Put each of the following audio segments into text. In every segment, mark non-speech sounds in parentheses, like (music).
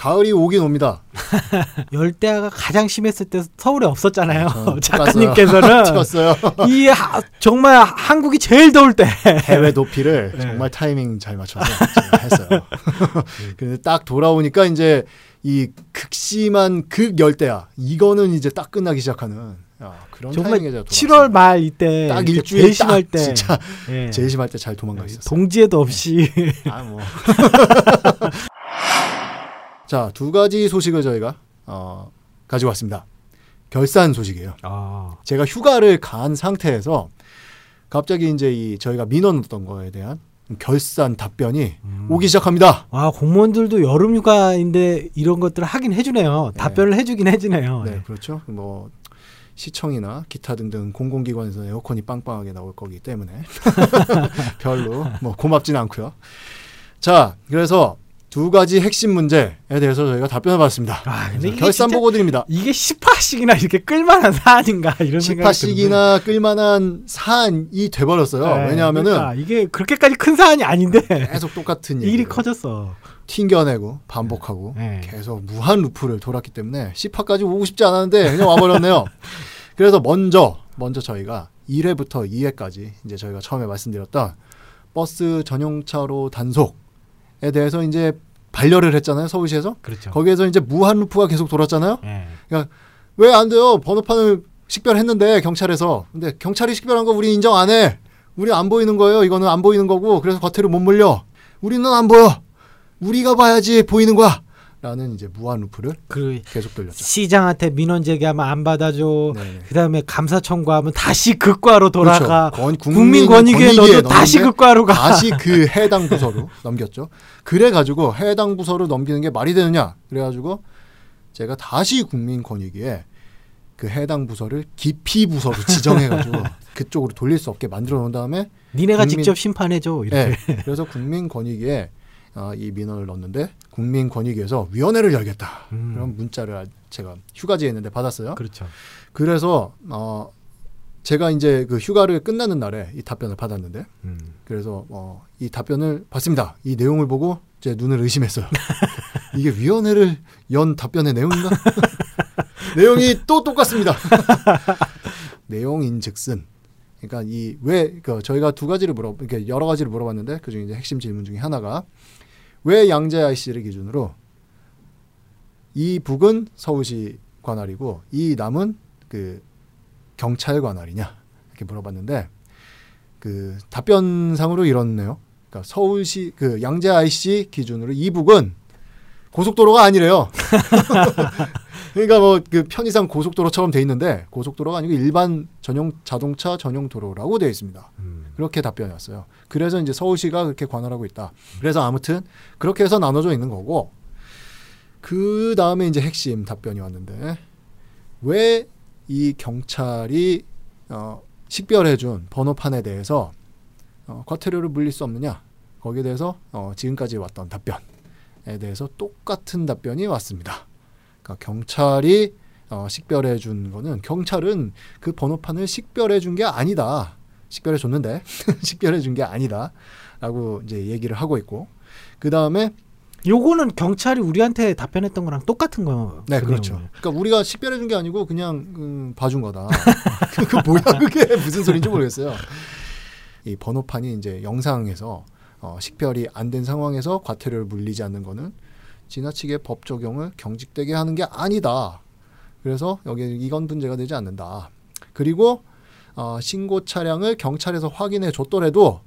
가을이 오긴 옵니다. (laughs) 열대야가 가장 심했을 때 서울에 없었잖아요. 저는 작가님께서는. (laughs) (laughs) 이 하, 정말 한국이 제일 더울 때 해외 도피를 네. 정말 타이밍 잘 맞춰서 했어요. 근데 딱 돌아오니까 이제 이 극심한 극열대야 이거는 이제 딱 끝나기 시작하는 야, 그런 정말 타이밍에 제가 7월 말 이때 딱 일주일 제일 심할 딱때 진짜 예. 제일 심할 때 잘 도망가 있었어요. 동지에도 없이 아 뭐. 자, 두 가지 소식을 저희가 어, 가지고 왔습니다. 결산 소식이에요. 아, 제가 휴가를 간 상태에서 갑자기 이제 이 저희가 민원 얻던 거에 대한 결산 답변이 음. 오기 시작합니다. 아 공무원들도 여름 휴가인데 이런 것들을 하긴 해주네요. 네. 답변을 해주긴 해주네요. 네, 그렇죠. 뭐 시청이나 기타 등등 공공기관에서 에어컨이 빵빵하게 나올 거기 때문에 (laughs) 별로 뭐 고맙진 않고요. 자, 그래서 두 가지 핵심 문제에 대해서 저희가 답변을 받았습니다. 아, 근데 이게 결산 보고 드립니다. 이게 10화씩이나 이렇게 끌만한 사안인가 이런 생각이 드는데. 10화씩이나 끌만한 사안이 돼버렸어요. 네, 왜냐하면은 그러니까 이게 그렇게까지 큰 사안이 아닌데 계속 똑같은 (laughs) 일이 커졌어. 튕겨내고 반복하고 네. 계속 무한 루프를 돌았기 때문에 10화까지 오고 싶지 않았는데 그냥 와버렸네요. (laughs) 그래서 먼저 먼저 저희가 1회부터 2회까지 이제 저희가 처음에 말씀드렸던 버스 전용차로 단속에 대해서 이제 반려를 했잖아요 서울시에서 그렇죠. 거기에서 이제 무한 루프가 계속 돌았잖아요. 예. 왜안 돼요? 번호판을 식별했는데 경찰에서 근데 경찰이 식별한 거 우리 인정 안 해. 우리 안 보이는 거예요. 이거는 안 보이는 거고 그래서 겉으로 못 물려. 우리는 안 보여. 우리가 봐야지 보이는 거야. 라는 이제 무한 루프를 그 계속 돌렸죠. 시장한테 민원 제기하면 안 받아줘. 네네. 그다음에 감사 청구하면 다시 극과로 돌아가. 그렇죠. 권- 국민 권익위에 너도 다시 극과로 가. 다시 그 해당 부서로 (laughs) 넘겼죠. 그래 가지고 해당 부서로 넘기는 게 말이 되느냐? 그래 가지고 제가 다시 국민 권익위에 그 해당 부서를 기피 부서로 지정해 가지고 (laughs) 그쪽으로 돌릴 수 없게 만들어 놓은 다음에 니네가 국민- 직접 심판해 줘. 이렇게. 네, 그래서 국민 권익위에 어, 이 민원을 넣었는데 국민권익위에서 위원회를 열겠다. 음. 그런 문자를 아- 제가 휴가지에 있는데 받았어요. 그렇죠. 그래서 어, 제가 이제 그 휴가를 끝나는 날에 이 답변을 받았는데 음. 그래서 어, 이 답변을 봤습니다. 이 내용을 보고 제 눈을 의심했어요. (laughs) 이게 위원회를 연 답변의 내용인가? (laughs) 내용이 또 똑같습니다. (laughs) 내용인즉슨 그러니까 이 왜 그 저희가 두 가지를 물어 이렇게 여러 가지를 물어봤는데 그중에 이제 핵심 질문 중에 하나가 왜 양재 IC를 기준으로 이 북은 서울시 관할이고 이 남은 그 경찰 관할이냐 이렇게 물어봤는데 그 답변상으로 이렇네요. 그러니까 서울시 그 양재 IC 기준으로 이 북은 고속도로가 아니래요. (laughs) 그러니까 뭐 그 편의상 고속도로처럼 돼 있는데 고속도로가 아니고 일반 전용 자동차 전용 도로라고 되어 있습니다. 음. 그렇게 답변이 왔어요. 그래서 이제 서울시가 그렇게 관할하고 있다. 그래서 아무튼 그렇게 해서 나눠져 있는 거고 그 다음에 이제 핵심 답변이 왔는데 왜 이 경찰이 어, 식별해준 번호판에 대해서 어, 과태료를 물릴 수 없느냐 거기에 대해서 어, 지금까지 왔던 답변에 대해서 똑같은 답변이 왔습니다. 그러니까 경찰이 어, 식별해 준 거는 경찰은 그 번호판을 식별해 준 게 아니다. 식별해 줬는데 (laughs) 식별해 준 게 아니다라고 이제 얘기를 하고 있고 그 다음에 요거는 경찰이 우리한테 답변했던 거랑 똑같은 거. 네그 그렇죠. 내용이에요. 그러니까 우리가 식별해 준 게 아니고 그냥 음, 봐준 거다. 그, (laughs) 그 뭐야 그게 무슨 소리인지 모르겠어요. 이 번호판이 이제 영상에서 어, 식별이 안 된 상황에서 과태료를 물리지 않는 거는 지나치게 법 적용을 경직되게 하는 게 아니다. 그래서 여기 이건 문제가 되지 않는다. 그리고 어, 신고 차량을 경찰에서 확인해 줬더라도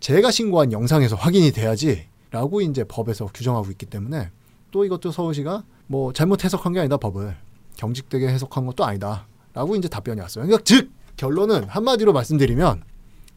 제가 신고한 영상에서 확인이 돼야지라고 이제 법에서 규정하고 있기 때문에 또 이것도 서울시가 뭐 잘못 해석한 게 아니다 법을 경직되게 해석한 것도 아니다라고 이제 답변이 왔어요. 그러니까 즉 결론은 한마디로 말씀드리면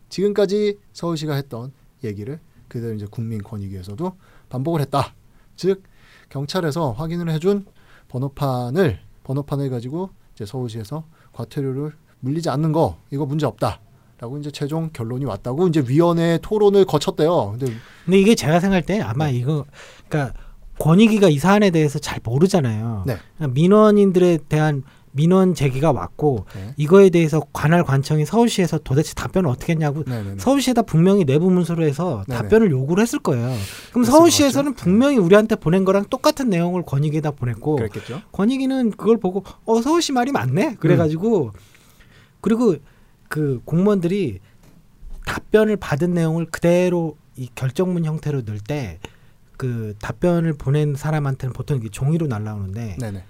지금까지 서울시가 했던 얘기를 그대로 이제 국민권익위에서도 반복을 했다. 즉 경찰에서 확인을 해준 번호판을 번호판을 가지고 이제 서울시에서 과태료를 물리지 않는 거 이거 문제 없다. 라고 이제 최종 결론이 왔다고 이제 위원회 토론을 거쳤대요. 근데 근데 이게 제가 생각할 때 아마 이거 그러니까 권익위가 이 사안에 대해서 잘 모르잖아요. 네. 그러니까 민원인들에 대한 민원 제기가 왔고 네. 이거에 대해서 관할 관청이 서울시에서 도대체 답변을 어떻게 했냐고 네네네. 서울시에다 분명히 내부 문서로 해서 네네. 답변을 요구를 했을 거예요. 그럼 서울시에서는. 분명히 우리한테 보낸 거랑 똑같은 내용을 권익위에다 보냈고 그랬겠죠. 권익위는 그걸 보고 어 서울시 말이 맞네 그래가지고 그리고 그 공무원들이 답변을 받은 내용을 그대로 이 결정문 형태로 넣을 때 그 답변을 보낸 사람한테는 보통 이게 종이로 날라오는데 네네.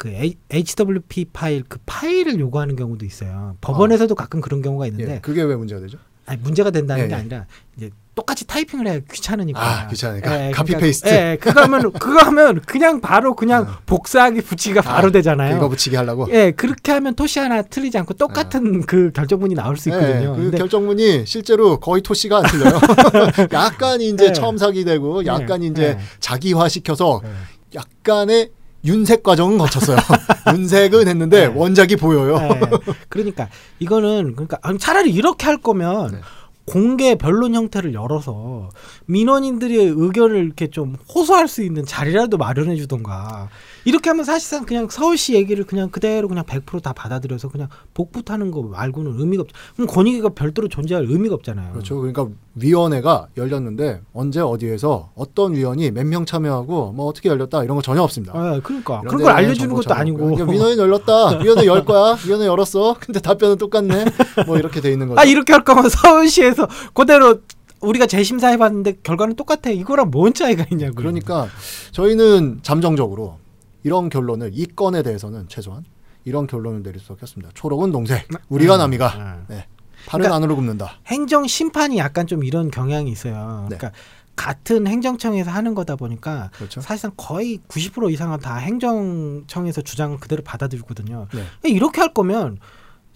그 HWP 파일 그 파일을 요구하는 경우도 있어요. 법원에서도 가끔 그런 경우가 있는데 예, 그게 왜 문제가 되죠? 아니, 문제가 된다는 예, 게 예. 아니라 이제 똑같이 타이핑을 해야 귀찮으니까. 아, 귀찮으니까. 예, 카피 (laughs) 그러니까, paste. 예, 그거 하면 (laughs) 그거 하면 그냥 바로 그냥 어. 복사하기 붙이기가 바로 아, 되잖아요. 이거 붙이게 하려고. 예, 그렇게 하면 토시 하나 틀리지 않고 똑같은 그 결정문이 나올 수 있거든요. 네, 그 결정문이 실제로 거의 토시가 안 틀려요. (laughs) 약간 이제 네. 처음 사기 되고 약간 네, 이제 네. 자기화 시켜서 네. 약간의 윤색 과정은 거쳤어요. (laughs) 윤색은 했는데 네. 원작이 보여요. 예, 그러니까 이거는 그러니까 차라리 이렇게 할 거면 네. 공개 변론 형태를 열어서 민원인들의 의견을 이렇게 좀 호소할 수 있는 자리라도 마련해 주던가 이렇게 하면 사실상 그냥 서울시 얘기를 그냥 그대로 그냥 100%다 받아들여서 그냥 복붙하는 거 말고는 의미가 없죠. 그럼 권익위가 별도로 존재할 의미가 없잖아요. 그렇죠. 그러니까 위원회가 열렸는데 언제 어디에서 어떤 위원이 몇 명 참여하고 뭐 어떻게 열렸다 이런 거 전혀 없습니다. 아, 그러니까 그런 걸 알려주는 것도 아니고. 그러니까 민원인 열렸다. 위원회 열 거야. 위원회 열었어. 근데 답변은 똑같네. 뭐 이렇게 돼 있는 거죠. 아 이렇게 할 거면 서울시에서 그대로 우리가 재심사 해봤는데 결과는 똑같아. 이거랑 뭔 차이가 있냐고. 그러니까 저희는 잠정적으로 이런 결론을 이 건에 대해서는 최소한 이런 결론을 내릴 수 없겠습니다. 초록은 농색, 우리가 남이가 아. 네. 팔은 그러니까 안으로 굽는다. 행정 심판이 약간 좀 이런 경향이 있어요. 네. 그러니까 같은 행정청에서 하는 거다 보니까 그렇죠. 사실상 거의 90% 이상은 다 행정청에서 주장을 그대로 받아들이거든요. 네. 이렇게 할 거면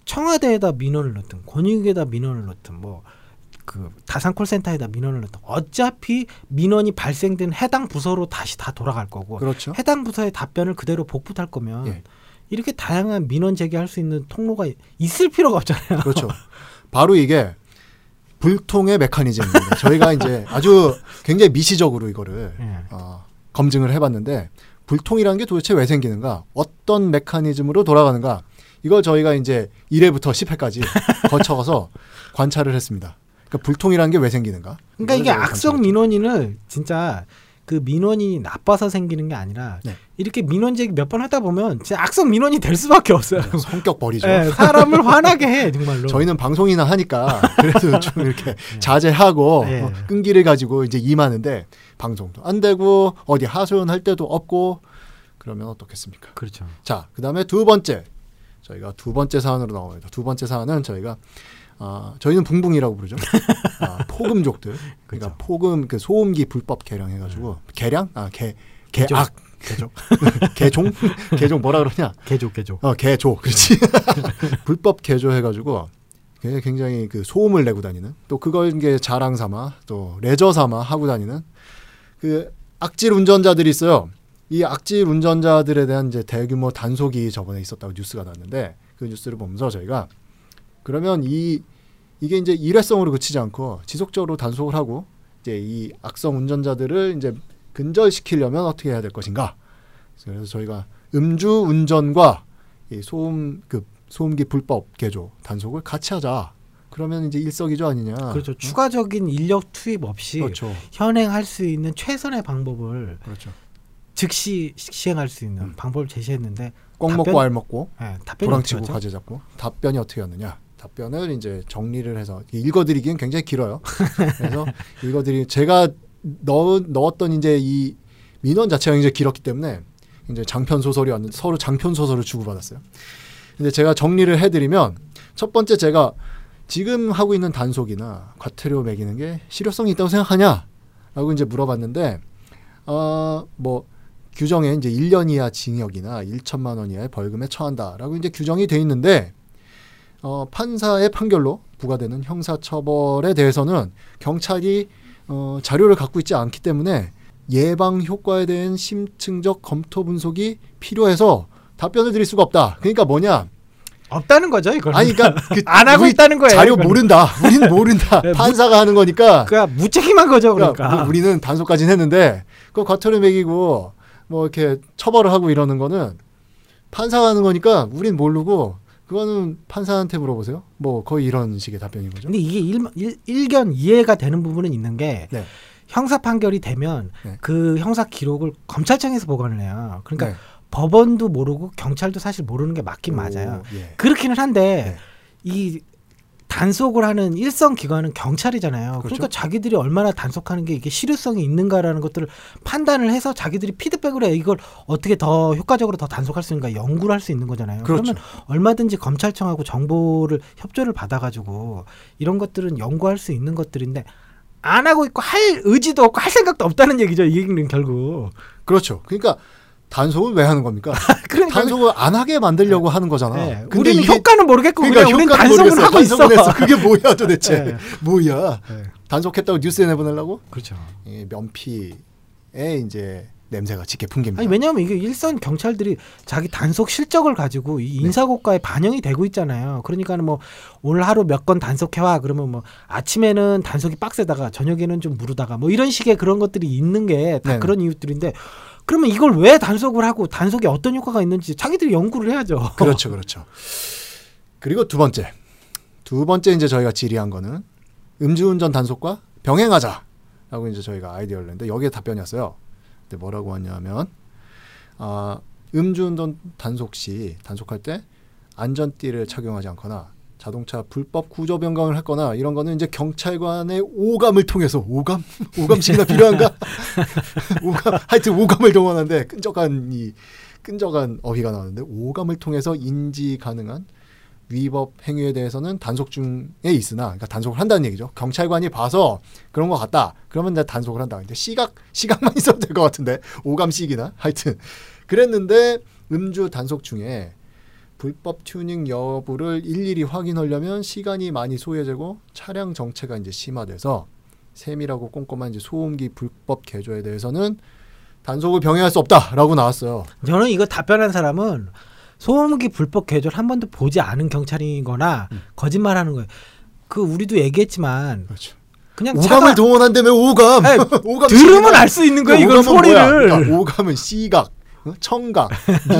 청와대에다 민원을 넣든 권익위에다 민원을 넣든 뭐 그 다산 콜센터에다 민원을 넣든 어차피 민원이 발생된 해당 부서로 다시 다 돌아갈 거고 그렇죠. 해당 부서의 답변을 그대로 복붙할 거면 예. 이렇게 다양한 민원 제기할 수 있는 통로가 있을 필요가 없잖아요. 그렇죠. 바로 이게 불통의 메커니즘입니다. 저희가 이제 아주 굉장히 미시적으로 이거를 예. 어, 검증을 해봤는데 불통이라는 게 도대체 왜 생기는가? 어떤 메커니즘으로 돌아가는가? 이걸 저희가 이제 1회부터 10회까지 거쳐서 관찰을 했습니다. 그러니까 불통이라는 게 왜 생기는가? 그러니까 이게 악성. 민원인을 진짜 그 민원이 나빠서 생기는 게 아니라 네. 이렇게 민원 제기 몇 번 하다 보면 진짜 악성 민원이 될 수밖에 없어요. 성격 버리죠. 예, 사람을 화나게 해 정말로. 저희는 방송이나 하니까 (laughs) 그래도 좀 이렇게 자제하고 네. 어, 끈기를 가지고 이제 임하는데 방송도 안 되고 어디 하소연할 때도 없고 그러면 어떻겠습니까? 그렇죠. 자, 그다음에 두 번째 저희가 두 번째 사안으로 나옵니다. 두 번째 사안은 저희가 아, 저희는 붕붕이라고 부르죠. 아, 포금족들. (laughs) 그러니까 그렇죠. 포금 그 소음기 불법 개량해가지고 개량? 아, 개. 개악 개조. (laughs) 개종 (laughs) 개종 뭐라 그러냐? 개조 개조. 어, 개조. 그렇지. 불법 개조해가지고 굉장히 그 소음을 내고 다니는 또 그걸 이게 자랑 삼아 또 레저 삼아 하고 다니는 그 악질 운전자들이 있어요. 이 악질 운전자들에 대한 이제 대규모 단속이 저번에 있었다고 뉴스가 났는데 그 뉴스를 보면서 저희가 그러면 이 이게 이제 일회성으로 그치지 않고 지속적으로 단속을 하고 이제 이 악성 운전자들을 이제 근절시키려면 어떻게 해야 될 것인가? 그래서 저희가 음주 운전과 이 소음 그 소음기 불법 개조 단속을 같이 하자. 그러면 이제 일석이조 아니냐. 그렇죠. 어? 추가적인 인력 투입 없이 그렇죠. 현행할 수 있는 최선의 방법을 그렇죠. 즉시 시행할 수 있는 음. 방법을 제시했는데 꽉 답변- 먹고 알 먹고 예, 답변이 도랑치고 가재 잡고 답변이 어떻게 였느냐. 답변을 이제 정리를 해서 읽어드리기엔 굉장히 길어요. (laughs) 그래서 읽어드리 제가 넣, 넣었던 이제 이 민원 자체가 굉장히 길었기 때문에 이제 장편 소설이 왔는데 서로 장편 소설을 주고받았어요. 근데 제가 정리를 해드리면 첫 번째 제가 지금 하고 있는 단속이나 과태료 매기는 게 실효성이 있다고 생각하냐?라고 이제 물어봤는데 어뭐 규정에 이제 1년 이하 징역이나 1천만 원 이하의 벌금에 처한다라고 이제 규정이 돼 있는데 어 판사의 판결로 부과되는 형사 처벌에 대해서는 경찰이 어 자료를 갖고 있지 않기 때문에 예방 효과에 대한 심층적 검토 분석이 필요해서 답변을 드릴 수가 없다. 그러니까 뭐냐? 없다는 거죠, 이걸. 아니 그러니까 (laughs) 그 안 하고 있다는 거예요. 자료 이거는. 모른다. 우린 (laughs) 모른다. 네, 무- 판사가 하는 거니까. 그러니까 무책임한 거죠, 그러니까. 그러니까 우리는 단속까지는 했는데 그 과태료 매기고 뭐 이렇게 처벌을 하고 이러는 거는 판사가 하는 거니까 우린 모르고 그거는 판사한테 물어보세요. 뭐 거의 이런 식의 답변인 거죠. 근데 이게 일, 일, 일견 이해가 되는 부분은 있는 게 네. 형사 판결이 되면 네. 그 형사 기록을 검찰청에서 보관을 해요. 그러니까 네. 법원도 모르고 경찰도 사실 모르는 게 맞긴 맞아요. 오, 예. 그렇기는 한데 네. 이 단속을 하는 일선 기관은 경찰이잖아요. 그러니까 그렇죠. 자기들이 얼마나 단속하는 게 이게 실효성이 있는가라는 것들을 판단을 해서 자기들이 피드백을 해 이걸 어떻게 더 효과적으로 더 단속할 수 있는가 연구를 할 수 있는 거잖아요. 그렇죠. 그러면 얼마든지 검찰청하고 정보를 협조를 받아가지고 이런 것들은 연구할 수 있는 것들인데 안 하고 있고 할 의지도 없고 할 생각도 없다는 얘기죠. 이 얘기는 결국. 그렇죠. 그러니까 단속을 왜 하는 겁니까? (laughs) 그러니까 단속을 안 하게 만들려고 하는 거잖아. 네. 우리는 이게 효과는 모르겠고 그러니까 우리는 단속을 모르겠어요. 하고 있어. 했어. 그게 뭐야 도대체? 네. 뭐야? 네. 단속했다고 뉴스에 내보내려고? 그렇죠. 이 면피에 이제 냄새가 짙게 풍깁니다. 아니 왜냐하면 이게 일선 경찰들이 자기 단속 실적을 가지고 이 네. 인사고과에 반영이 되고 있잖아요. 그러니까는 뭐 오늘 하루 몇 건 단속해와 그러면 뭐 아침에는 단속이 빡세다가 저녁에는 좀 무르다가 뭐 이런 식의 그런 것들이 있는 게다 네네. 그런 이유들인데 그러면 이걸 왜 단속을 하고 단속에 어떤 효과가 있는지 자기들이 연구를 해야죠. (laughs) 그렇죠, 그렇죠. 그리고 두 번째, 두 번째 이제 저희가 질의한 거는 음주운전 단속과 병행하자라고 이제 저희가 아이디어를 냈는데 여기에 답변이 왔어요. 근데 뭐라고 하냐면 아, 음주운전 단속 시 단속할 때 안전띠를 착용하지 않거나 자동차 불법 구조 변경을 했거나 이런 거는 이제 경찰관의 오감을 통해서 오감 (laughs) 오감식이나 필요한가 (laughs) 오감 하여튼 오감을 동원하는데 끈적한 이 끈적한 어휘가 나오는데 오감을 통해서 인지 가능한 위법 행위에 대해서는 단속 중에 있으나 그러니까 단속을 한다는 얘기죠. 경찰관이 봐서 그런 것 같다. 그러면 내가 단속을 한다. 근데 시각 시각만 (laughs) 있어도 될 것 같은데 오감식이나 하여튼 그랬는데 음주 단속 중에 불법 튜닝 여부를 일일이 확인하려면 시간이 많이 소요되고 차량 정체가 이제 심화돼서 세밀하고 꼼꼼한 이제 소음기 불법 개조에 대해서는 단속을 병행할 수 없다라고 나왔어요. 저는 이거 답변한 사람은 소음기 불법 개조를 한 번도 보지 않은 경찰이거나 음. 거짓말하는 거예요. 그 우리도 얘기했지만 그렇죠. 그냥 오감을 동원한다며 오감. 네, (laughs) 오감 들으면. 알 수 있는 거예요. 그러니까 이건? 소리를. 그러니까 오감은 시각, 어? 청각,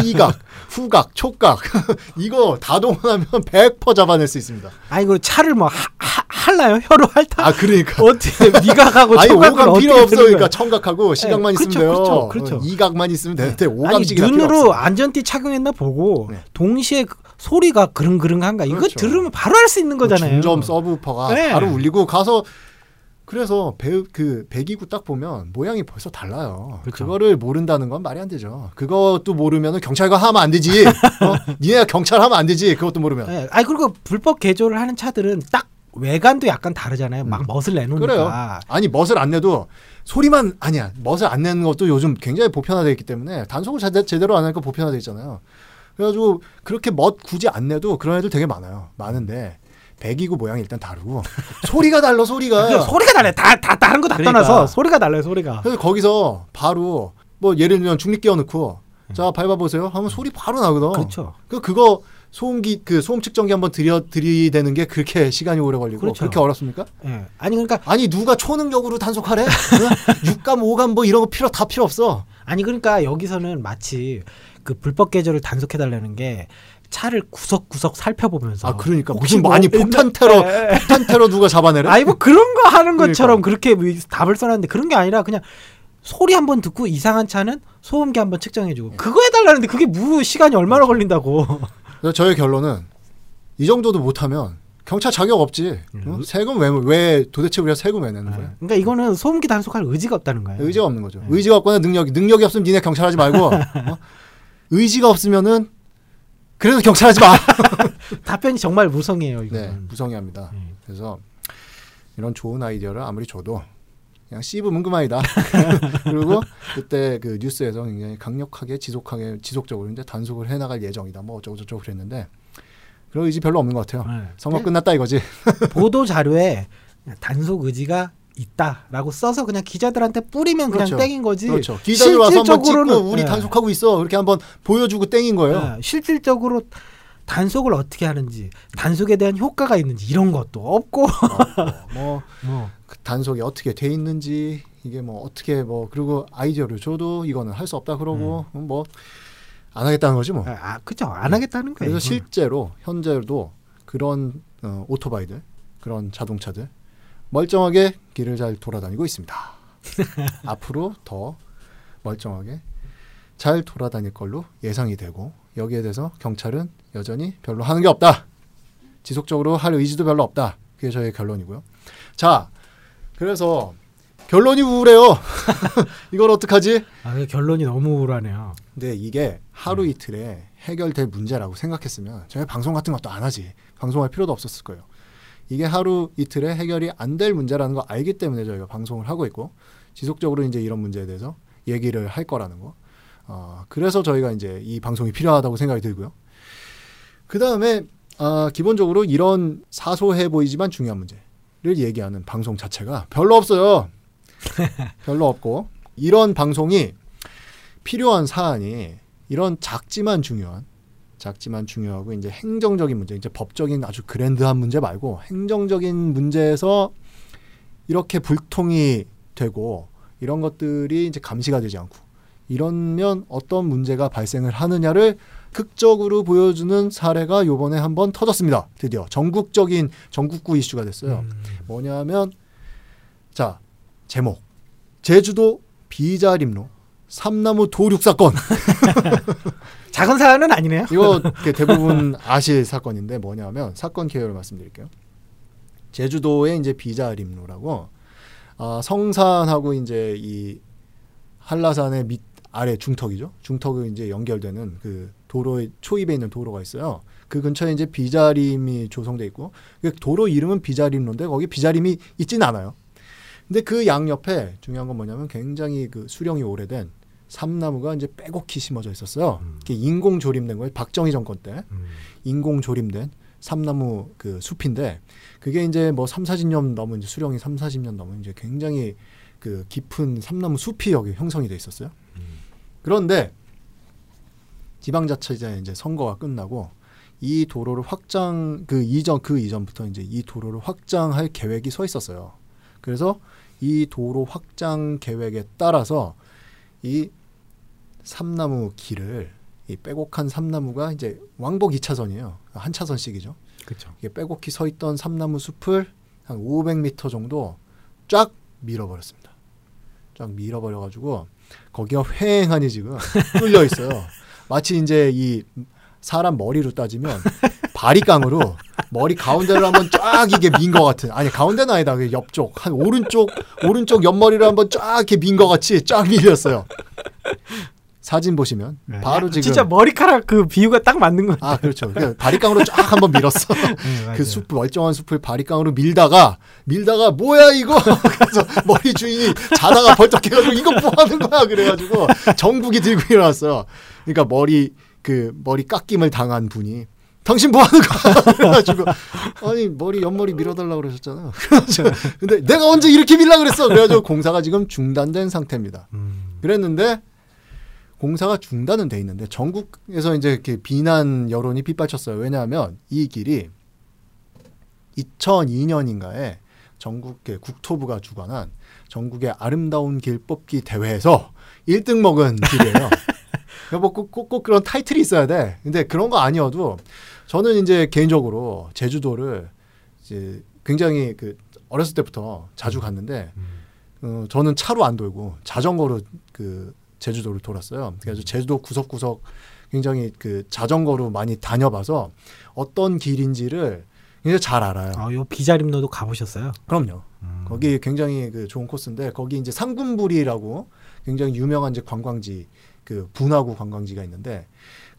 미각, (laughs) 후각, 촉각 (laughs) 이거 다 동원하면 100% 잡아낼 수 있습니다. 아 이거 차를 뭐 하, 하, 할나요? 혀로 핥아? 아 그러니까 어떻게 (laughs) 미각하고 아니 어떻게 필요 없어. 그러니까? 청각하고 시각만 네, 있으면 그쵸, 돼요. 그쵸. 어, 이각만 있으면 되는데 아니 오감식이 눈으로 안전띠 착용했나 보고 네. 동시에 그 소리가 그릉그릉한가 이거 그렇죠. 들으면 바로 알수 있는 거잖아요. 중점 서브우퍼가 네. 바로 울리고 가서 그래서 배, 그 배기구 딱 보면 모양이 벌써 달라요. 그쵸. 그거를 모른다는 건 말이 안 되죠. 그것도 모르면은 경찰관 하면 안 되지. 어? (laughs) 니네가 경찰 하면 안 되지. 그것도 모르면. 네. 아니 그리고 불법 개조를 하는 차들은 딱 외관도 약간 다르잖아요. 막 음. 멋을 내놓으니까. 그래요. 아니 멋을 안 내도 소리만 아니야. 멋을 안 내는 것도 요즘 굉장히 보편화되어 있기 때문에 단속을 제대, 제대로 안 하니까 보편화되어 있잖아요. 그래가지고 그렇게 멋 굳이 안 내도 그런 애들 되게 많아요. 많은데 배기구 모양이 일단 다르고 (laughs) 소리가 달라 소리가. 그 소리가 달라요. 다, 다 다른 거다 그러니까. 떠나서 소리가 달라요. 소리가. 그래서 거기서 바로 뭐 예를 들면 중립 끼워 넣고 자 밟아보세요 하면 소리 바로 나거든. 그렇죠. 그 그거 소음기 그 소음 측정기 한번 들여 들이대는 게 그렇게 (laughs) 시간이 오래 걸리고 그렇죠. 그렇게 어렵습니까? 예. 아니 그러니까 아니 누가 초능력으로 단속하래? 응? (laughs) 육감 오감 뭐 이런 거 필요 다 필요 없어. 아니 그러니까 여기서는 마치 그 불법 개조를 단속해 달라는 게 차를 구석구석 살펴보면서 아 그러니까 혹시 무슨 뭐 있나- 폭탄 테러 예. 폭탄 테러 누가 잡아내래? 아니 뭐 그런 거 하는 것처럼 그러니까. 그렇게 뭐 답을 써놨는데 그런 게 아니라 그냥 소리 한 번 듣고 이상한 차는 소음기 한 번 측정해주고 네. 그거 해달라는데 그게 무 시간이. 얼마나 걸린다고 그래서 저의 결론은 이 정도도 못하면 경찰 자격 없지. 응? 음. 세금 왜, 왜 도대체 우리가 세금 왜 내는 거야? 그러니까 이거는 소음기 단속할 의지가 없다는 거예요 의지가 없는 거죠. 네. 의지가 없거나 능력이 능력이 없으면 니네 경찰하지 말고 (laughs) 어? 의지가 없으면은 그래도 경찰하지 마. (laughs) 답변이 정말 무성해요 이거는 네, 무성의합니다. 음. 그래서 이런 좋은 아이디어를 아무리 줘도 그냥 씨부 문금아이다. (laughs) 그리고 그때 그 뉴스에서 굉장히 강력하게 지속하게 지속적으로 이제 단속을 해나갈 예정이다. 뭐 어쩌고 저쩌고 그랬는데 그런 의지 별로 없는 것 같아요. 네. 선거 끝났다 이거지. 보도 자료에 단속 의지가 있다라고 써서 그냥 기자들한테 뿌리면 그냥 그렇죠. 땡인 거지. 그렇죠. 기자들 와서 한번 찍고 우리 네. 단속하고 있어. 그렇게 한번 보여주고 땡인 거예요. 네, 실질적으로 단속을 어떻게 하는지, 단속에 대한 효과가 있는지 이런 것도 없고. 뭐 뭐 (laughs) 그 단속이 어떻게 돼 있는지 이게 뭐 어떻게 뭐 그리고 아이디어를 줘도 이거는 할 수 없다 그러고 뭐안 하겠다는 거지 뭐. 아, 아, 그죠. 안 하겠다는 거예요. 그래서. 실제로 현재도 그런 어, 오토바이들, 그런 자동차들 멀쩡하게 길을 잘 돌아다니고 있습니다. (laughs) 앞으로 더 멀쩡하게 잘 돌아다닐 걸로 예상이 되고 여기에 대해서 경찰은 여전히 별로 하는 게 없다. 지속적으로 할 의지도 별로 없다. 그게 저의 결론이고요. 자, 그래서 결론이 우울해요. (laughs) 이걸 어떡하지? 아, 그 결론이 너무 우울하네요. 근데 이게 하루 음. 이틀에 해결될 문제라고 생각했으면 저희 방송 같은 것도 안 하지. 방송할 필요도 없었을 거예요. 이게 하루 이틀에 해결이 안 될 문제라는 거 알기 때문에 저희가 방송을 하고 있고 지속적으로 이제 이런 문제에 대해서 얘기를 할 거라는 거. 어, 그래서 저희가 이제 이 방송이 필요하다고 생각이 들고요. 그 다음에 아, 기본적으로 이런 사소해 보이지만 중요한 문제를 얘기하는 방송 자체가 별로 없어요. (laughs) 별로 없고 이런 방송이 필요한 사안이 이런 작지만 중요한 작지만 중요하고 이제 행정적인 문제, 이제 법적인 아주 그랜드한 문제 말고 행정적인 문제에서 이렇게 불통이 되고 이런 것들이 이제 감시가 되지 않고 이러면 어떤 문제가 발생을 하느냐를 극적으로 보여주는 사례가 요번에 한번 터졌습니다. 드디어 전국적인 전국구 이슈가 됐어요. 음. 뭐냐면 자 제목 제주도 비자림로 삼나무 도륙 사건 (laughs) 작은 사안은 아니네요. 이거 대부분 아실 사건인데 뭐냐면 사건 개요를 말씀드릴게요. 제주도의 이제 비자림로라고 아, 성산하고 이제 이 한라산의 밑 아래 중턱이죠. 중턱을 이제 연결되는 그 도로의 초입에 있는 도로가 있어요. 그 근처에 이제 비자림이 조성돼 있고 그 도로 이름은 비자림로인데 거기 비자림이 있지는 않아요. 근데 그 양옆에 중요한 건 뭐냐면 굉장히 그 수령이 오래된 삼나무가 이제 빼곡히 심어져 있었어요. 음. 이게 인공 조림된 거예요. 박정희 정권 때 음. 인공 조림된 삼나무 그 숲인데 그게 이제 뭐 3, 40년 넘은 이제 수령이 3, 40년 넘은 이제 굉장히 그 깊은 삼나무 숲이 여기 형성이 돼 있었어요. 음. 그런데 지방자치제 이제 선거가 끝나고 이 도로를 확장 그 이전 그 이전부터 이제 이 도로를 확장할 계획이 서 있었어요. 그래서 이 도로 확장 계획에 따라서 이 삼나무 길을 이 빼곡한 삼나무가 이제 왕복 2차선이에요. 한 차선씩이죠. 그렇죠. 이게 빼곡히 서 있던 삼나무 숲을 한 500m 정도 쫙 밀어버렸습니다. 쫙 밀어버려가지고 거기가 휑하니 지금 뚫려 있어요. (laughs) 마치 이제 이 사람 머리로 따지면 바리깡으로 머리 가운데를 한번 쫙 이게 민 것 같은 아니 가운데는 아니다 그 옆쪽 한 오른쪽 오른쪽 옆머리를 한번 쫙 이렇게 민 것 같이 쫙 밀렸어요. 사진 보시면 바로 지금 네. 진짜 머리카락 그 비유가 딱 맞는 거. 아 그렇죠. 그러니까 바리깡으로 쫙 한번 밀었어. (laughs) 네, 그 숲 멀쩡한 숲을 바리깡으로 밀다가 밀다가 뭐야 이거 (laughs) 그래서 머리 주인이 자다가 벌떡 해가지고 이거 뭐 하는 거야 그래가지고 정국이 들고 일어났어요. 그러니까 머리 그 머리 깎임을 당한 분이 당신 뭐 하는 거야 (laughs) 그래가지고 아니 머리 옆머리 밀어달라 고 그러셨잖아. (laughs) 근데 내가 언제 이렇게 밀라 그랬어 그래가지고 공사가 지금 중단된 상태입니다. 음. 그랬는데 공사가 중단은 돼 있는데 전국에서 이제 이렇게 비난 여론이 빗발쳤어요. 왜냐하면 이 길이 2002년인가에 전국 의 국토부가 주관한 전국의 아름다운 길 뽑기 대회에서 1등 먹은 길이에요. (laughs) 뭐꼭 꼭, 꼭 그런 타이틀이 있어야 돼. 근데 그런 거 아니어도 저는 이제 개인적으로 제주도를 이제 굉장히 그 어렸을 때부터 자주 갔는데 음. 어, 저는 차로 안 돌고 자전거로 그 제주도를 돌았어요. 그래서 제주도 구석구석 굉장히 그 자전거로 많이 다녀봐서 어떤 길인지를 굉장히 잘 알아요. 아, 요 비자림로도 가보셨어요? 그럼요. 음. 거기 굉장히 그 좋은 코스인데 거기 이제 상군부리라고 굉장히 유명한 이제 관광지 그 분화구 관광지가 있는데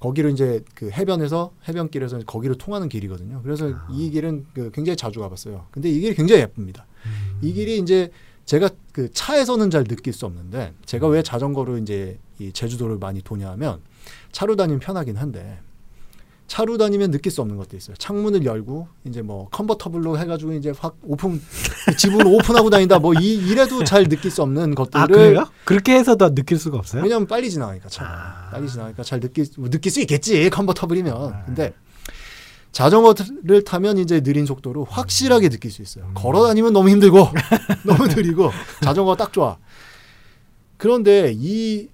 거기를 이제 그 해변에서 해변길에서 거기를 통하는 길이거든요. 그래서 아. 이 길은 그 굉장히 자주 가봤어요. 근데 이 길이 굉장히 예쁩니다. 음. 이 길이 이제 제가 그 차에서는 잘 느낄 수 없는데 제가 왜 자전거로 이제 이 제주도를 많이 도냐 하면 차로 다니면 편하긴 한데 차로 다니면 느낄 수 없는 것도 있어요. 창문을 열고 이제 뭐 컨버터블로 해가지고 이제 확 오픈 지붕을 (laughs) 오픈하고 다닌다 뭐 이, 이래도 잘 느낄 수 없는 것들을 아 그래요? 그렇게 해서도 느낄 수가 없어요? 왜냐면 빨리 지나가니까 차가 아. 빨리 지나가니까 잘 느낄 뭐 느낄 수 있겠지 컨버터블이면 아. 근데 자전거를 타면 이제 느린 속도로 확실하게 느낄 수 있어요. 음. 걸어 다니면 너무 힘들고 (laughs) 너무 느리고 자전거가 딱 좋아. 그런데 이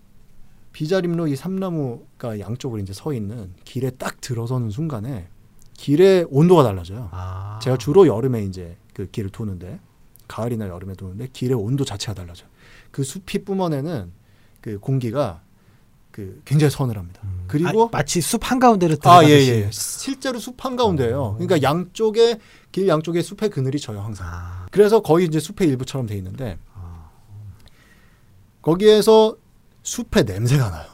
비자림로 이 삼나무가 양쪽으로 이제 서 있는 길에 딱 들어서는 순간에 길의 온도가 달라져요. 아. 제가 주로 여름에 이제 그 길을 도는데 가을이나 여름에 도는데 길의 온도 자체가 달라져요. 그 숲이 뿜어내는 그 공기가 그 굉장히 서늘합니다. 음. 그리고 아, 마치 숲 한가운데를 아, 예, 들어가듯이. 예. 실제로 숲 한가운데예요. 어. 그러니까 양쪽에 길 양쪽에 숲의 그늘이 져요, 항상. 아. 그래서 거의 이제 숲의 일부처럼 돼 있는데 아. 거기에서 숲의 냄새가 나요.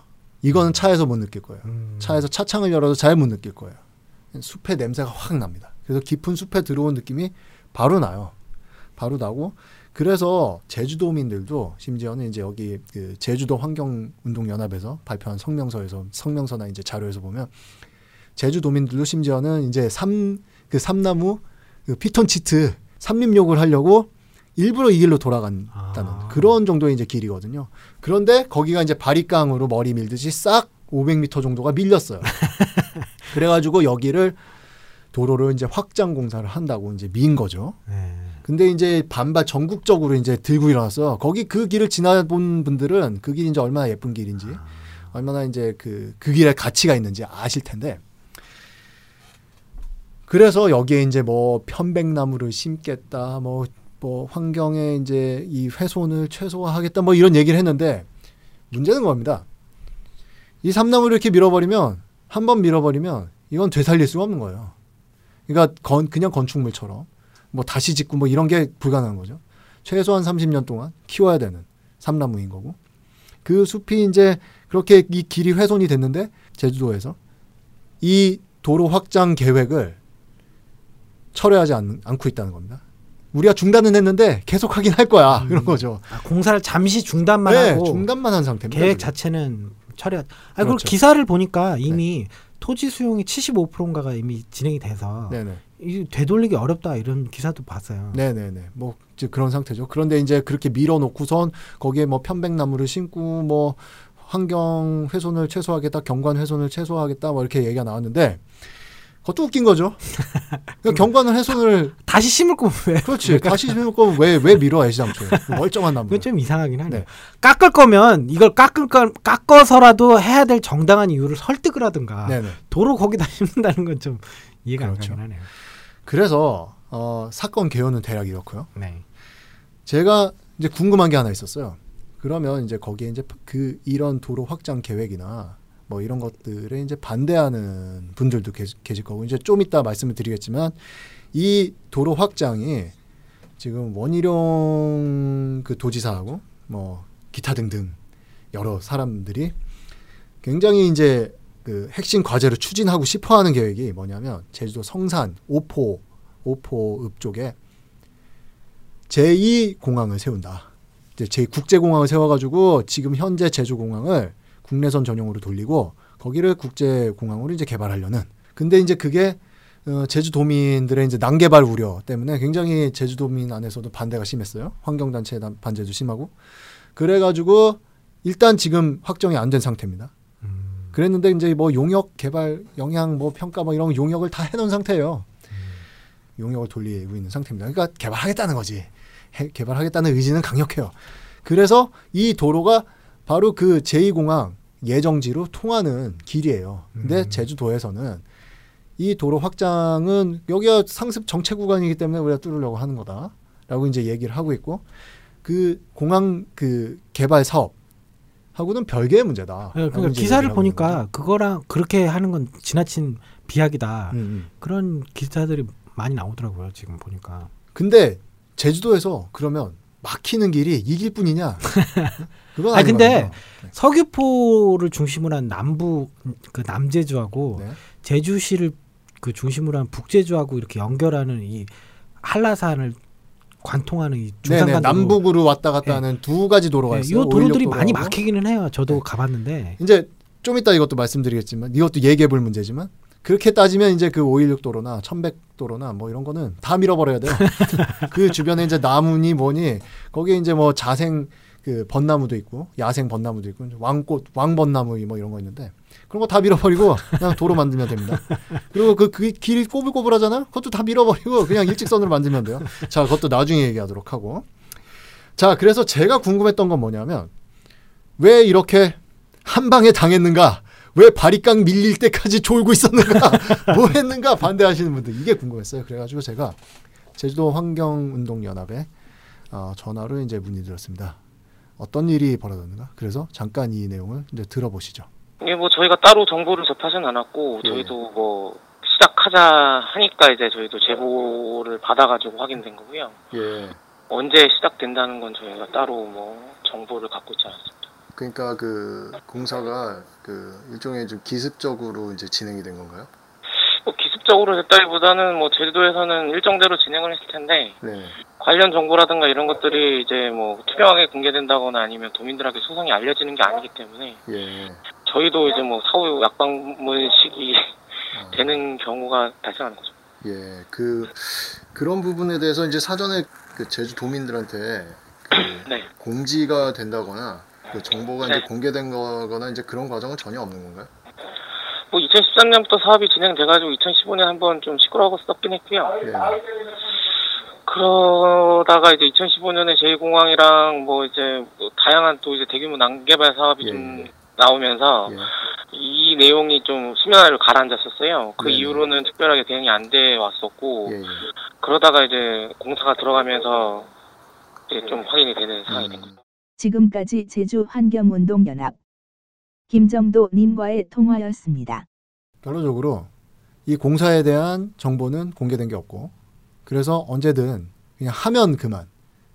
이거는 차에서 못 느낄 거예요. 음. 차에서 차창을 열어도 잘 못 느낄 거예요. 숲의 냄새가 확 납니다. 그래서 깊은 숲에 들어온 느낌이 바로 나요. 바로 나고 그래서 제주도민들도 심지어는 이제 여기 그 제주도 환경운동연합에서 발표한 성명서에서 성명서나 이제 자료에서 보면 제주도민들도 심지어는 이제 삼 그 삼나무 그 피톤치트 삼림욕을 하려고 일부러 이 길로 돌아간다는 아. 그런 정도의 이제 길이거든요. 그런데 거기가 이제 바리깡으로 머리 밀듯이 싹 500m 정도가 밀렸어요. (laughs) 그래가지고 여기를 도로를 이제 확장 공사를 한다고 이제 민 거죠. 네. 근데 이제 반발 전국적으로 이제 들고 일어났어요. 거기 그 길을 지나본 분들은 그 길이 이제 얼마나 예쁜 길인지, 얼마나 이제 그, 그 길에 가치가 있는지 아실 텐데. 그래서 여기에 이제 뭐 편백나무를 심겠다, 뭐, 뭐 환경에 이제 이 훼손을 최소화하겠다, 뭐 이런 얘기를 했는데 문제는 겁니다. 이 삼나무를 이렇게 밀어버리면, 한 번 밀어버리면 이건 되살릴 수가 없는 거예요. 그러니까 건, 그냥 건축물처럼. 뭐 다시 짓고 뭐 이런 게 불가능한 거죠. 최소한 30년 동안 키워야 되는 삼나무인 거고. 그 숲이 이제 그렇게 이 길이 훼손이 됐는데 제주도에서 이 도로 확장 계획을 철회하지 않, 않고 있다는 겁니다. 우리가 중단은 했는데 계속 하긴 할 거야. 이런 거죠. 아, 공사를 잠시 중단만 네, 하고 중단만 한 상태입니다. 계획. 자체는 처리하. 아 그리고 그렇죠. 기사를 보니까 이미 토지 수용이 75%인가가 이미 진행이 돼서 네네. 이 되돌리기 어렵다 이런 기사도 봤어요. 네네네. 뭐 이제 그런 상태죠. 그런데 이제 그렇게 밀어놓고선 거기에 뭐 편백나무를 심고 뭐 환경 훼손을 최소화하겠다, 경관 훼손을 최소화하겠다, 뭐 이렇게 얘기가 나왔는데 그것도 웃긴 거죠. 그러니까 경관 훼손을 (laughs) 다시 심을 거면 왜? 그렇지 다시 심을 거면 왜 왜 밀어 애시당초에 그 멀쩡한 나무. 그건 좀 이상하긴 하네. 네. 요 깎을 거면 이걸 깎을 거 깎아서라도 해야 될 정당한 이유를 설득을 하든가 네네. 도로 거기다 심는다는 건 좀 이해가 그렇죠. 안 가긴 하네요. 그래서 어, 사건 개요는 대략 이렇고요. 네. 제가 이제 궁금한 게 하나 있었어요. 그러면 이제 거기에 이제 그 이런 도로 확장 계획이나 뭐 이런 것들에 이제 반대하는 분들도 계실 거고 이제 좀 이따 말씀을 드리겠지만 이 도로 확장이 지금 원희룡 그 도지사하고 뭐 기타 등등 여러 사람들이 굉장히 이제 그 핵심 과제를 추진하고 싶어 하는 계획이 뭐냐면 제주도 성산 오포 오포읍 쪽에 제2 공항을 세운다. 이제 제 국제공항을 세워가지고 지금 현재 제주공항을 국내선 전용으로 돌리고 거기를 국제 공항으로 이제 개발하려는. 근데 이제 그게 어, 제주도민들의 이제 난개발 우려 때문에 굉장히 제주도민 안에서도 반대가 심했어요. 환경단체 반대도 심하고. 그래가지고 일단 지금 확정이 안 된 상태입니다. 음, 그랬는데 이제 뭐 용역 개발 영향 뭐 평가 뭐 이런 용역을 다 해놓은 상태예요. 용역을 돌리고 있는 상태입니다. 그러니까 개발하겠다는 거지. 해- 개발하겠다는 의지는 강력해요. 그래서 이 도로가 바로 그 제2공항 예정지로 통하는 길이에요. 근데 음. 제주도에서는 이 도로 확장은 여기가 상습 정체 구간이기 때문에 우리가 뚫으려고 하는 거다라고 이제 얘기를 하고 있고 그 공항 그 개발 사업 하고는 별개의 문제다. 네, 그러니까 기사를 보니까 그거랑 그렇게 하는 건 지나친 비약이다. 음, 음. 그런 기사들이 많이 나오더라고요. 지금 보니까. 근데 제주도에서 그러면 막히는 길이 이 길뿐이냐? (laughs) 그건 아니, 근데 겁니다. 서귀포를 중심으로 한 남부 그 남제주하고 네. 제주시를 그 중심으로 한 북제주하고 이렇게 연결하는 이 한라산을 관통하는 이 네네 중산간 도로. 남북으로 왔다 갔다 네. 하는 두 가지 도로가 네, 있어요. 이 도로들이 516 많이. 막히기는 해요. 저도 네. 가봤는데. 이제 좀 이따 이것도 말씀드리겠지만 이것도 얘기해 볼 문제지만 그렇게 따지면 이제 그 516 도로나 1100 도로나 뭐 이런 거는 다 밀어버려야 돼요. (laughs) 그 주변에 이제 나무니 뭐니 거기에 이제 뭐 자생 그 벚나무도 있고 야생 벚나무도 있고 왕꽃 왕벚나무 뭐 이런 거 있는데 그런 거 다 밀어버리고 그냥 도로 만들면 됩니다. 그리고 그, 그 길이 꼬불꼬불하잖아요. 그것도 다 밀어버리고 그냥 일직선으로 만들면 돼요. 자, 그것도 나중에 얘기하도록 하고. 자, 그래서 제가 궁금했던 건 뭐냐면 왜 이렇게 한 방에 당했는가? 왜 바리깡 밀릴 때까지 졸고 있었는가? (laughs) 뭐 했는가? 반대하시는 분들 이게 궁금했어요. 그래가지고 제가 제주도 환경운동연합에 어, 전화로 이제 문의드렸습니다. 어떤 일이 벌어졌는가? 그래서 잠깐 이 내용을 이제 들어보시죠. 이게 뭐 저희가 따로 정보를 접하진 않았고 예. 저희도 뭐 시작하자 하니까 이제 저희도 제보를 받아가지고 확인된 거고요. 예. 언제 시작된다는 건 저희가 따로 뭐 정보를 갖고 있지 않았습니다. 그러니까 그 공사가 그 일종의 좀 기습적으로 이제 진행이 된 건가요? 뭐 기습적으로 됐다기보다는 뭐 제주도에서는 일정대로 진행을 했을 텐데 네. 관련 정보라든가 이런 것들이 이제 뭐 투명하게 공개된다거나 아니면 도민들에게 소상히 알려지는 게 아니기 때문에 예. 저희도 이제 뭐 사후 약방문식이 어. 되는 경우가 발생하는 거죠. 예, 그 그런 부분에 대해서 이제 사전에 그 제주 도민들한테 그 네. 공지가 된다거나 그 정보가 이제 네. 공개된 거거나 이제 그런 과정은 전혀 없는 건가요? 뭐 2013년부터 사업이 진행돼가지고 2015년 한번 좀 시끄러웠었긴 했고요. 예. 그러다가 이제 2015년에 제2공항이랑 뭐 이제 뭐 다양한 또 이제 대규모 난개발 사업이 예, 좀 예. 나오면서 예. 이 내용이 좀 수면화를 가라앉았었어요. 그 네네. 이후로는 특별하게 대응이 안 돼 왔었고 예, 예. 그러다가 이제 공사가 들어가면서 이제 좀 확인이 되는 상황이 된 거죠. 음, 지금까지 제주 환경운동연합 김정도 님과의 통화였습니다. 결론적으로 이 공사에 대한 정보는 공개된 게 없고 그래서 언제든 그냥 하면 그만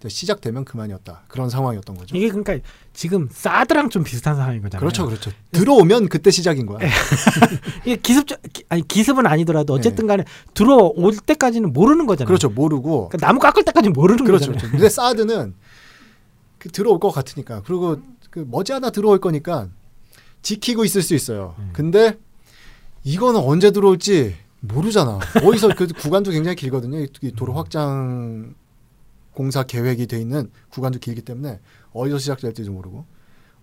시작되면 그만이었다 그런 상황이었던 거죠. 이게 그러니까 지금 사드랑 좀 비슷한 상황인 거잖아요. 그렇죠, 그렇죠. 들어오면 그때 시작인 거야. (laughs) 이게 기습 아니 기습은 아니더라도 어쨌든 간에 들어올 때까지는 모르는 거잖아요. 그렇죠, 모르고 그러니까 나무 깎을 때까지는 모르는 그렇죠, 거잖아요. 그렇죠. 근데 사드는 그 들어올 것 같으니까 그리고 그 머지않아 들어올 거니까 지키고 있을 수 있어요. 음. 근데 이거는 언제 들어올지 모르잖아. 어디서 그 (laughs) 구간도 굉장히 길거든요. 도로 확장 공사 계획이 돼 있는 구간도 길기 때문에 어디서 시작될지도 모르고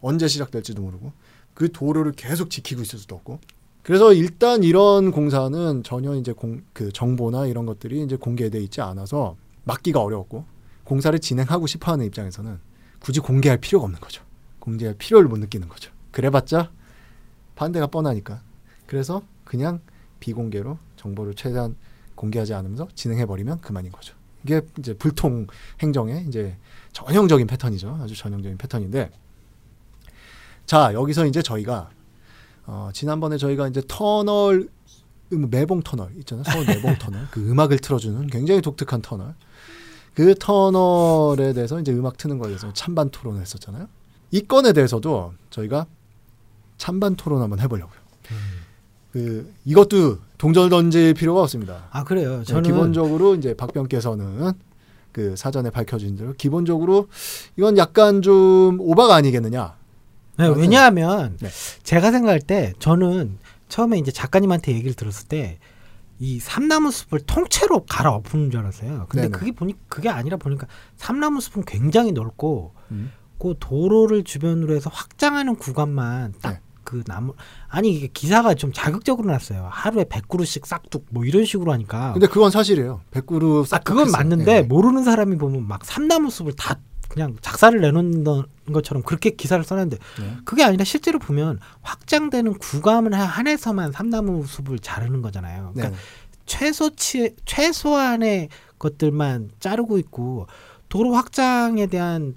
언제 시작될지도 모르고 그 도로를 계속 지키고 있을 수도 없고 그래서 일단 이런 공사는 전혀 이제 공, 그 정보나 이런 것들이 이제 공개돼 있지 않아서 막기가 어려웠고 공사를 진행하고 싶어하는 입장에서는 굳이 공개할 필요가 없는 거죠. 공개할 필요를 못 느끼는 거죠. 그래봤자 반대가 뻔하니까. 그래서 그냥 비공개로 정보를 최대한 공개하지 않으면서 진행해 버리면 그만인 거죠. 이게 이제 불통 행정의 이제 전형적인 패턴이죠. 아주 전형적인 패턴인데 자 여기서 이제 저희가 어, 지난번에 저희가 이제 터널 음, 매봉 터널 있잖아요. 서울 매봉 (laughs) 터널 그 음악을 틀어주는 굉장히 독특한 터널 그 터널에 대해서 이제 음악 트는 거에 대해서 찬반 토론을 했었잖아요. 이 건에 대해서도 저희가 찬반 토론 한번 해보려고요. 그 이것도 동절 던질 필요가 없습니다. 아 그래요. 네, 저는 기본적으로 이제 박병께서는 그 사전에 밝혀진 대로 기본적으로 이건 약간 좀 오바가 아니겠느냐. 네, 왜냐하면 네. 제가 생각할 때 저는 처음에 이제 작가님한테 얘기를 들었을 때 이 삼나무 숲을 통째로 갈아 엎는 줄 알았어요. 근데 네네. 그게 보니 그게 아니라 보니까 삼나무 숲은 굉장히 넓고 음. 그 도로를 주변으로 해서 확장하는 구간만 딱 네. 그 나무 아니 이게 기사가 좀 자극적으로 났어요. 하루에 100그루씩 싹둑 뭐 이런 식으로 하니까. 근데 그건 사실이에요. 100그루 아 그건 맞는데 모르는 사람이 보면 막 삼나무 숲을 다 그냥 작사를 내놓는 것처럼 그렇게 기사를 써놨는데 네. 그게 아니라 실제로 보면 확장되는 구간을 한해서만 삼나무 숲을 자르는 거잖아요. 네. 그러니까 최소치 최소한의 것들만 자르고 있고 도로 확장에 대한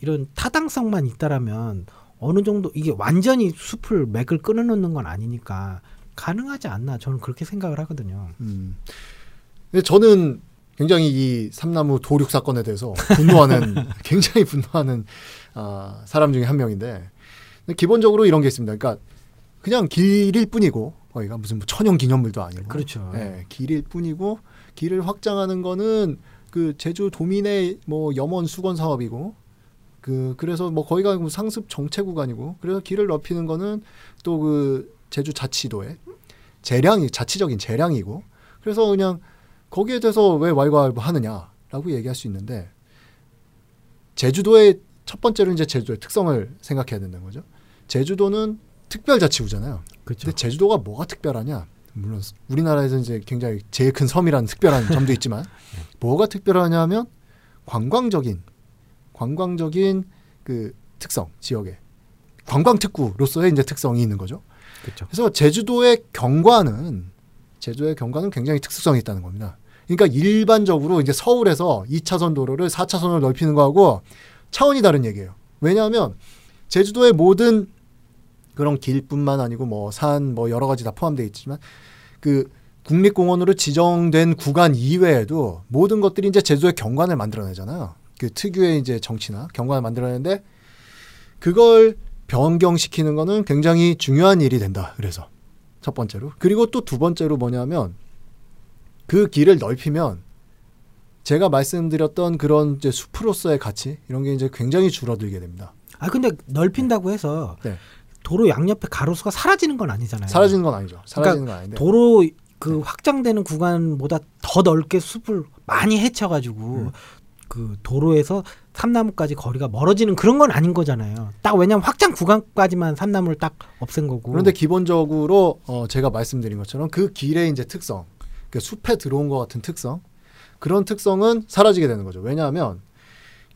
이런 타당성만 있다라면 어느 정도 이게 완전히 숲을 맥을 끊어놓는 건 아니니까 가능하지 않나 저는 그렇게 생각을 하거든요. 음. 근데 저는 굉장히 이 삼나무 도륙 사건에 대해서 분노하는 (laughs) 굉장히 분노하는 아, 사람 중에 한 명인데 기본적으로 이런 게 있습니다. 그러니까 그냥 길일 뿐이고 거기가 무슨 뭐 천연 기념물도 아니고 그렇죠. 예, 길일 뿐이고 길을 확장하는 거는 그 제주 도민의 뭐 염원 수건 사업이고 그 그래서 뭐 거기가 뭐 상습 정체 구간이고 그래서 길을 넓히는 거는 또 그 제주 자치도의 재량이 자치적인 재량이고 그래서 그냥 거기에 대해서 왜 왈가왈부하느냐라고 얘기할 수 있는데 제주도의 첫 번째로 이제 제주도의 특성을 생각해야 된다는 거죠. 제주도는 특별자치구잖아요. 그렇죠. 근데 제주도가 뭐가 특별하냐? 물론 우리나라에서 이제 굉장히 제일 큰 섬이라는 특별한 점도 있지만 (laughs) 뭐가 특별하냐면 관광적인 관광적인 그 특성 지역에 관광 특구로서의 이제 특성이 있는 거죠. 그렇죠. 그래서 제주도의 경관은 제주도의 경관은 굉장히 특수성이 있다는 겁니다. 그러니까 일반적으로 이제 서울에서 2차선 도로를 4차선으로 넓히는 거하고 차원이 다른 얘기예요. 왜냐하면 제주도의 모든 그런 길뿐만 아니고 뭐산뭐 여러 가지 다 포함되어 있지만 그 국립공원으로 지정된 구간 이외에도 모든 것들이 이제 제주도의 경관을 만들어내잖아요. 그 특유의 이제 정치나 경관을 만들어내는데 그걸 변경시키는 거는 굉장히 중요한 일이 된다. 그래서 첫 번째로 그리고 또 두 번째로 뭐냐면 그 길을 넓히면 제가 말씀드렸던 그런 이제 숲으로서의 가치 이런 게 이제 굉장히 줄어들게 됩니다. 아 근데 넓힌다고 해서 네. 도로 양옆에 가로수가 사라지는 건 아니잖아요. 사라지는 건 아니죠. 사라지는 건 아닌데. 도로 그 확장되는 구간보다 더 넓게 숲을 많이 해쳐가지고 음. 그 도로에서 삼나무까지 거리가 멀어지는 그런 건 아닌 거잖아요. 딱 왜냐면 확장 구간까지만 삼나무를 딱 없앤 거고. 그런데 기본적으로 어 제가 말씀드린 것처럼 그 길의 이제 특성, 그 숲에 들어온 것 같은 특성, 그런 특성은 사라지게 되는 거죠. 왜냐하면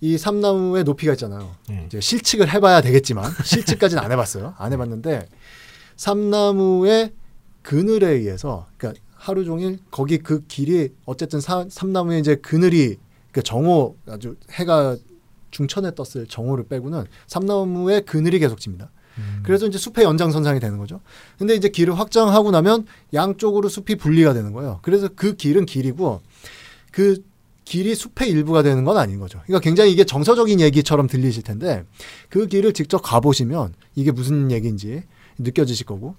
이 삼나무의 높이가 있잖아요. 네. 이제 실측을 해봐야 되겠지만 (laughs) 실측까지는 안 해봤어요. 안 해봤는데 삼나무의 그늘에 의해서 그러니까 하루 종일 거기 그 길이 어쨌든 사, 삼나무의 이제 그늘이 그 정오 아주 해가 중천에 떴을 정오를 빼고는 삼나무의 그늘이 계속 집니다. 음. 그래서 이제 숲의 연장선상이 되는 거죠. 근데 이제 길을 확장하고 나면 양쪽으로 숲이 분리가 되는 거예요. 그래서 그 길은 길이고 그 길이 숲의 일부가 되는 건 아닌 거죠. 그러니까 굉장히 이게 정서적인 얘기처럼 들리실 텐데 그 길을 직접 가보시면 이게 무슨 얘기인지 느껴지실 거고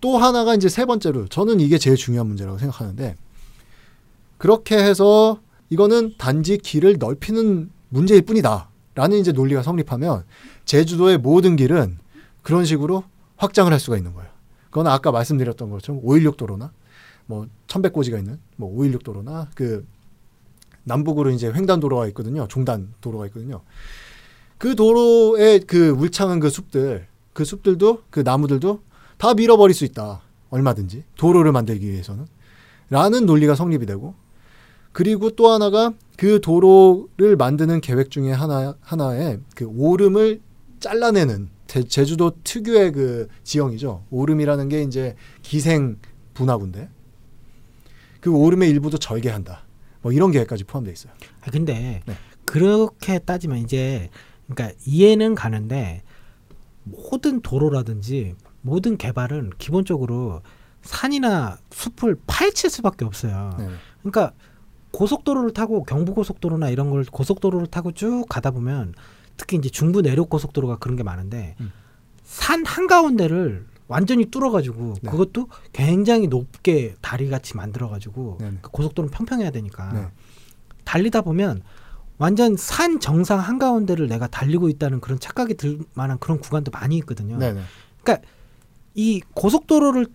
또 하나가 이제 세 번째로 저는 이게 제일 중요한 문제라고 생각하는데 그렇게 해서 이거는 단지 길을 넓히는 문제일 뿐이다. 라는 이제 논리가 성립하면 제주도의 모든 길은 그런 식으로 확장을 할 수가 있는 거예요. 그건 아까 말씀드렸던 것처럼 516 도로나 뭐 천백고지가 있는 뭐 516 도로나 그 남북으로 이제 횡단 도로가 있거든요. 종단 도로가 있거든요. 그 도로의 그 울창한 그 숲들, 그 숲들도 그 나무들도 다 밀어버릴 수 있다. 얼마든지 도로를 만들기 위해서는 라는 논리가 성립이 되고 그리고 또 하나가 그 도로를 만드는 계획 중에 하나 하나에 그 오름을 잘라내는 제, 제주도 특유의 그 지형이죠. 오름이라는 게 이제 기생 분화구인데 그 오름의 일부도 절개한다. 뭐 이런 계획까지 포함되어 있어요. 아, 근데 네. 그렇게 따지면 이제 그러니까 이해는 가는데 모든 도로라든지 모든 개발은 기본적으로 산이나 숲을 파헤칠 수밖에 없어요. 네. 그러니까 고속도로를 타고 경부고속도로나 이런 걸 고속도로를 타고 쭉 가다 보면 특히 이제 중부 내륙 고속도로가 그런 게 많은데 음. 산 한가운데를 완전히 뚫어가지고 네. 그것도 굉장히 높게 다리 같이 만들어가지고 네네. 그 고속도로는 평평해야 되니까 네. 달리다 보면 완전 산 정상 한가운데를 내가 달리고 있다는 그런 착각이 들 만한 그런 구간도 많이 있거든요. 네, 네. 이 고속도로를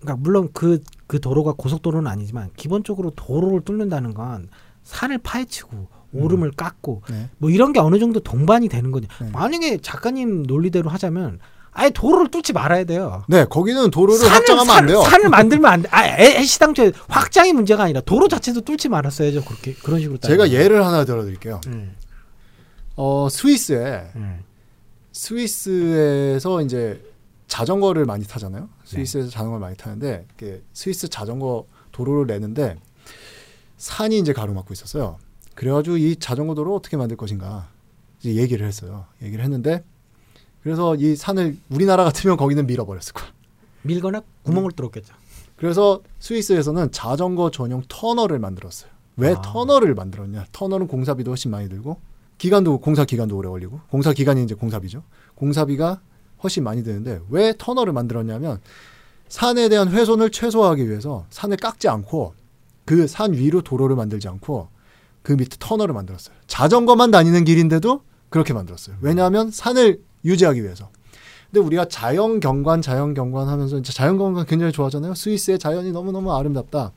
그러니까 물론 그그 도로가 고속도로는 아니지만 기본적으로 도로를 뚫는다는 건 산을 파헤치고 오름을 깎고 네. 뭐 이런 게 어느 정도 동반이 되는 거죠. 네. 만약에 작가님 논리대로 하자면 아예 도로를 뚫지 말아야 돼요. 네, 거기는 도로를 확장하면 안 돼요. 산을 만들면 안 돼. 아, 애- 애시당초에 확장이 문제가 아니라 도로 자체도 뚫지 말았어야죠. 그렇게 그런 식으로. 제가 따지면. 예를 하나 들어드릴게요. 음, 어, 스위스에 음. 스위스에서 이제 자전거를 많이 타잖아요. 네. 스위스에서 자전거를 많이 타는데 스위스 자전거 도로를 내는데 산이 이제 가로막고 있었어요. 그래가지고 이 자전거 도로 어떻게 만들 것인가 이제 얘기를 했어요. 얘기를 했는데 그래서 이 산을 우리나라 같으면 거기는 밀어버렸을 거야. 밀거나 구멍을 뚫었겠죠. 그래서 스위스에서는 자전거 전용 터널을 만들었어요. 왜 아. 터널을 만들었냐? 터널은 공사비도 훨씬 많이 들고 기간도 공사 기간도 오래 걸리고 공사 기간이 이제 공사비죠. 공사비가 훨씬 많이 드는데 왜 터널을 만들었냐면 산에 대한 훼손을 최소화하기 위해서 산을 깎지 않고 그 산 위로 도로를 만들지 않고 그 밑에 터널을 만들었어요. 자전거만 다니는 길인데도 그렇게 만들었어요. 왜냐하면 산을 유지하기 위해서. 근데 우리가 자연 경관, 자연 경관 하면서 이제 자연 경관 굉장히 좋아하잖아요. 스위스의 자연이 너무너무 아름답다.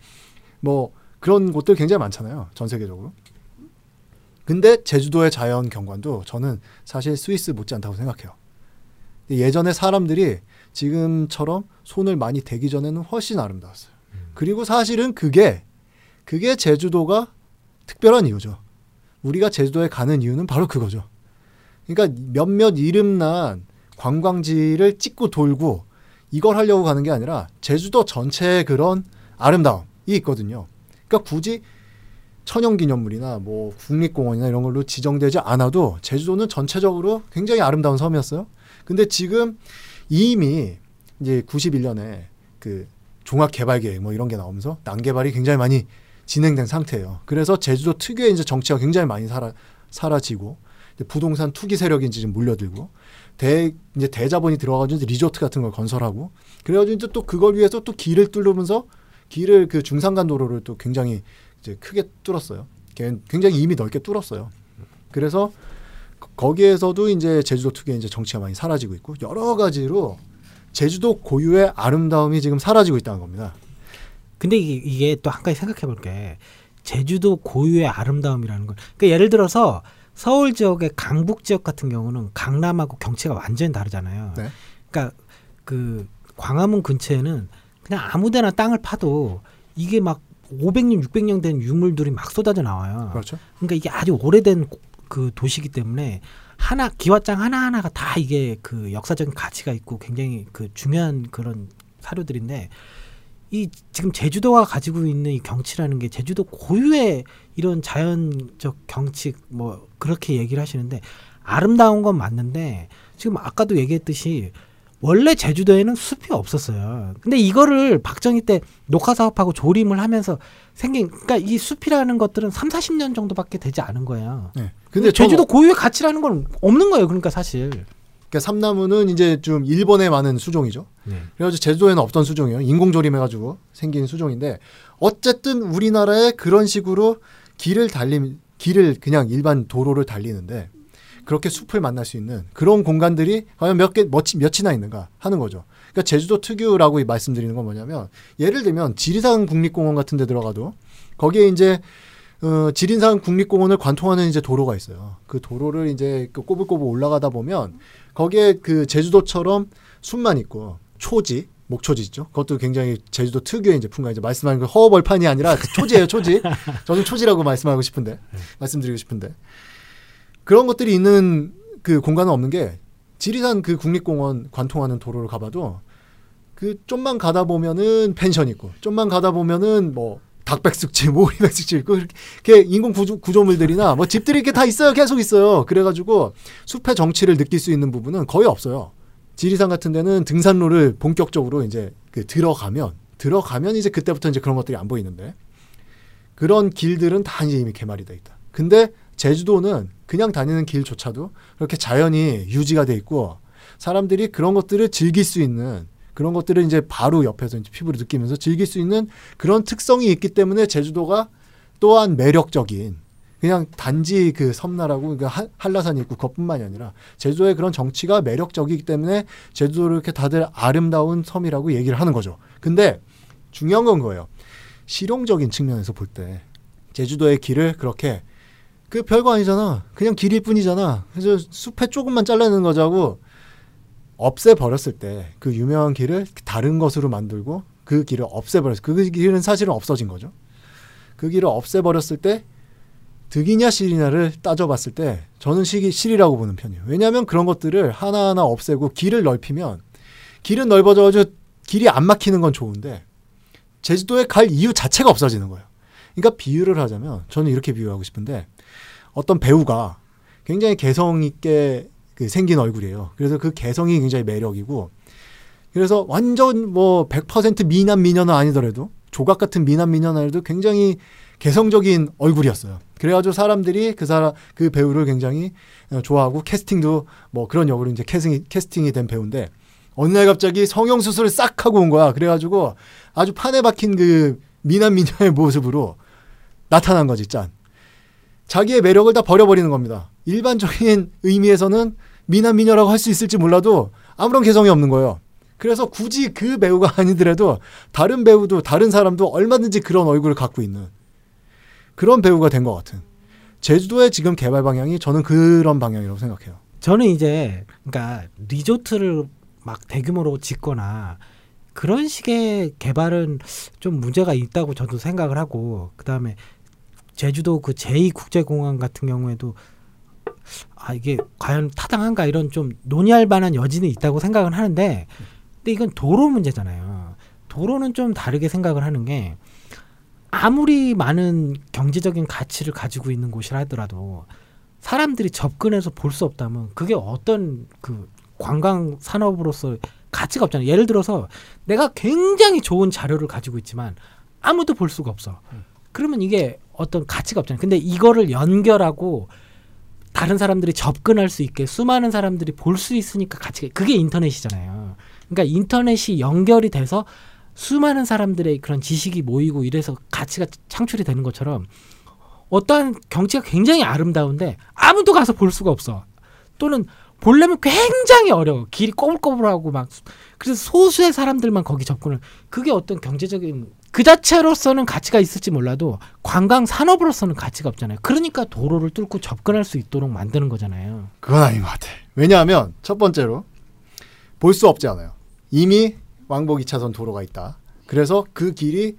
뭐 그런 곳들 굉장히 많잖아요. 전 세계적으로. 근데 제주도의 자연 경관도 저는 사실 스위스 못지않다고 생각해요. 예전에 사람들이 지금처럼 손을 많이 대기 전에는 훨씬 아름다웠어요. 그리고 사실은 그게 그게 제주도가 특별한 이유죠. 우리가 제주도에 가는 이유는 바로 그거죠. 그러니까 몇몇 이름난 관광지를 찍고 돌고 이걸 하려고 가는 게 아니라 제주도 전체의 그런 아름다움이 있거든요. 그러니까 굳이 천연기념물이나 뭐 국립공원이나 이런 걸로 지정되지 않아도 제주도는 전체적으로 굉장히 아름다운 섬이었어요. 근데 지금 이미 이제 91년에 그 종합개발계획 뭐 이런 게 나오면서 난개발이 굉장히 많이 진행된 상태예요. 그래서 제주도 특유의 이제 정치가 굉장히 많이 사라, 사라지고 부동산 투기 세력이 이제 지금 몰려들고 대 이제 대자본이 들어가지고 이제 리조트 같은 걸 건설하고 그래가지고 이제 또 그걸 위해서 또 길을 뚫으면서 길을 그 중산간 도로를 또 굉장히 이제 크게 뚫었어요. 굉장히 이미 넓게 뚫었어요. 그래서 거기에서도 이제 제주도 특유의 이제 정치가 많이 사라지고 있고 여러 가지로 제주도 고유의 아름다움이 지금 사라지고 있다는 겁니다. 근데 이게, 또 한 가지 생각해 볼 게. 제주도 고유의 아름다움이라는 건. 그러니까 예를 들어서 서울 지역의 강북 지역 같은 경우는 강남하고 경치가 완전히 다르잖아요. 네. 그러니까 그 광화문 근처에는 그냥 아무데나 땅을 파도 이게 막 500년, 600년 된 유물들이 막 쏟아져 나와요. 그렇죠. 그러니까 이게 아주 오래된 그 도시이기 때문에 하나 기와장 하나 하나가 다 이게 그 역사적인 가치가 있고 굉장히 그 중요한 그런 사료들인데 이 지금 제주도가 가지고 있는 이 경치라는 게 제주도 고유의 이런 자연적 경치 뭐 그렇게 얘기를 하시는데 아름다운 건 맞는데 지금 아까도 얘기했듯이 원래 제주도에는 숲이 없었어요. 근데 이거를 박정희 때 녹화 사업하고 조림을 하면서 생긴 그러니까 이 숲이라는 것들은 3, 40년 정도밖에 되지 않은 거예요. 네. 근데 제주도 고유의 가치라는 건 없는 거예요. 그러니까 사실. 그러니까 삼나무는 이제 좀 일본에 많은 수종이죠. 네. 그래가지고 제주도에는 없던 수종이에요. 인공조림해가지고 생긴 수종인데 어쨌든 우리나라에 그런 식으로 길을 달림 길을 그냥 일반 도로를 달리는데 그렇게 숲을 만날 수 있는 그런 공간들이 과연 몇 개, 몇이나 있는가 하는 거죠. 그러니까 제주도 특유라고 말씀드리는 건 뭐냐면 예를 들면 지리산 국립공원 같은 데 들어가도 거기에 이제 어, 지리산 국립공원을 관통하는 이제 도로가 있어요. 그 도로를 이제 그 꼬불꼬불 올라가다 보면 거기에 그 제주도처럼 숲만 있고 초지 목초지 있죠. 그것도 굉장히 제주도 특유의 이제 풍가 이제 말씀하는 그 허벌판이 아니라 그 초지예요, 초지. (laughs) 저는 초지라고 말씀하고 싶은데 말씀드리고 싶은데 그런 것들이 있는 그 공간은 없는 게 지리산 그 국립공원 관통하는 도로를 가봐도 그 좀만 가다 보면은 펜션 있고 좀만 가다 보면은 뭐 닭백숙집, 오리백숙집 있고 이렇게 인공 구조, 구조 물들이나 뭐 집들이 이렇게 다 있어요. 계속 있어요. 그래가지고 숲의 정치를 느낄 수 있는 부분은 거의 없어요. 지리산 같은 데는 등산로를 본격적으로 이제 그 들어가면 들어가면 이제 그때부터 이제 그런 것들이 안 보이는데 그런 길들은 다 이제 이미 개발이 돼 있다. 근데 제주도는 그냥 다니는 길조차도 그렇게 자연이 유지가 돼 있고 사람들이 그런 것들을 즐길 수 있는 그런 것들을 이제 바로 옆에서 이제 피부로 느끼면서 즐길 수 있는 그런 특성이 있기 때문에 제주도가 또한 매력적인 그냥 단지 그 섬나라고 그 한라산이 있고 그것뿐만이 아니라 제주도의 그런 정치가 매력적이기 때문에 제주도를 이렇게 다들 아름다운 섬이라고 얘기를 하는 거죠. 근데 중요한 건 거예요. 실용적인 측면에서 볼 때 제주도의 길을 그렇게 그 별거 아니잖아. 그냥 길일 뿐이잖아. 그래서 숲에 조금만 잘라내는 거자고 없애 버렸을 때 그 유명한 길을 다른 것으로 만들고 그 길을 없애 버렸어. 그 길은 사실은 없어진 거죠. 그 길을 없애 버렸을 때 득이냐 실이냐를 따져봤을 때 저는 시 실이라고 보는 편이에요. 왜냐하면 그런 것들을 하나하나 없애고 길을 넓히면 길은 넓어져가지고 길이 안 막히는 건 좋은데 제주도에 갈 이유 자체가 없어지는 거예요. 그러니까 비유를 하자면 저는 이렇게 비유하고 싶은데 어떤 배우가 굉장히 개성 있게 그 생긴 얼굴이에요. 그래서 그 개성이 굉장히 매력이고 그래서 완전 뭐 100% 미남 미녀는 아니더라도 조각 같은 미남 미녀는 굉장히 개성적인 얼굴이었어요. 그래가지고 사람들이 그 사람 그 배우를 굉장히 어, 좋아하고 캐스팅도 뭐 그런 역으로 이제 캐스팅이, 캐스팅이 된 배우인데 어느 날 갑자기 성형 수술을 싹 하고 온 거야. 그래가지고 아주 판에 박힌 그 미남 미녀의 모습으로 나타난 거지 짠. 자기의 매력을 다 버려버리는 겁니다. 일반적인 의미에서는 미남 미녀라고 할 수 있을지 몰라도 아무런 개성이 없는 거예요. 그래서 굳이 그 배우가 (laughs) 아니더라도 다른 배우도 다른 사람도 얼마든지 그런 얼굴을 갖고 있는 그런 배우가 된 것 같은 제주도의 지금 개발 방향이 저는 그런 방향이라고 생각해요. 저는 이제 그러니까 리조트를 막 대규모로 짓거나 그런 식의 개발은 좀 문제가 있다고 저도 생각을 하고 그다음에 제주도 그 제2국제공항 같은 경우에도 아 이게 과연 타당한가 이런 좀 논의할 만한 여지는 있다고 생각은 하는데 근데 이건 도로 문제잖아요. 도로는 좀 다르게 생각을 하는 게 아무리 많은 경제적인 가치를 가지고 있는 곳이라 하더라도 사람들이 접근해서 볼 수 없다면 그게 어떤 그 관광 산업으로서 가치가 없잖아요. 예를 들어서 내가 굉장히 좋은 자료를 가지고 있지만 아무도 볼 수가 없어. 그러면 이게 어떤 가치가 없잖아요. 근데 이거를 연결하고 다른 사람들이 접근할 수 있게 수많은 사람들이 볼 수 있으니까 가치가 그게 인터넷이잖아요. 그러니까 인터넷이 연결이 돼서 수많은 사람들의 그런 지식이 모이고 이래서 가치가 창출이 되는 것처럼 어떠한 경치가 굉장히 아름다운데 아무도 가서 볼 수가 없어. 또는 보려면 굉장히 어려워. 길이 꼬불꼬불하고 막 그래서 소수의 사람들만 거기 접근을 그게 어떤 경제적인 그 자체로서는 가치가 있을지 몰라도 관광 산업으로서는 가치가 없잖아요. 그러니까 도로를 뚫고 접근할 수 있도록 만드는 거잖아요. 그건 아닌 것 같아. 왜냐하면 첫 번째로 볼 수 없지 않아요. 이미 왕복 2차선 도로가 있다. 그래서 그 길이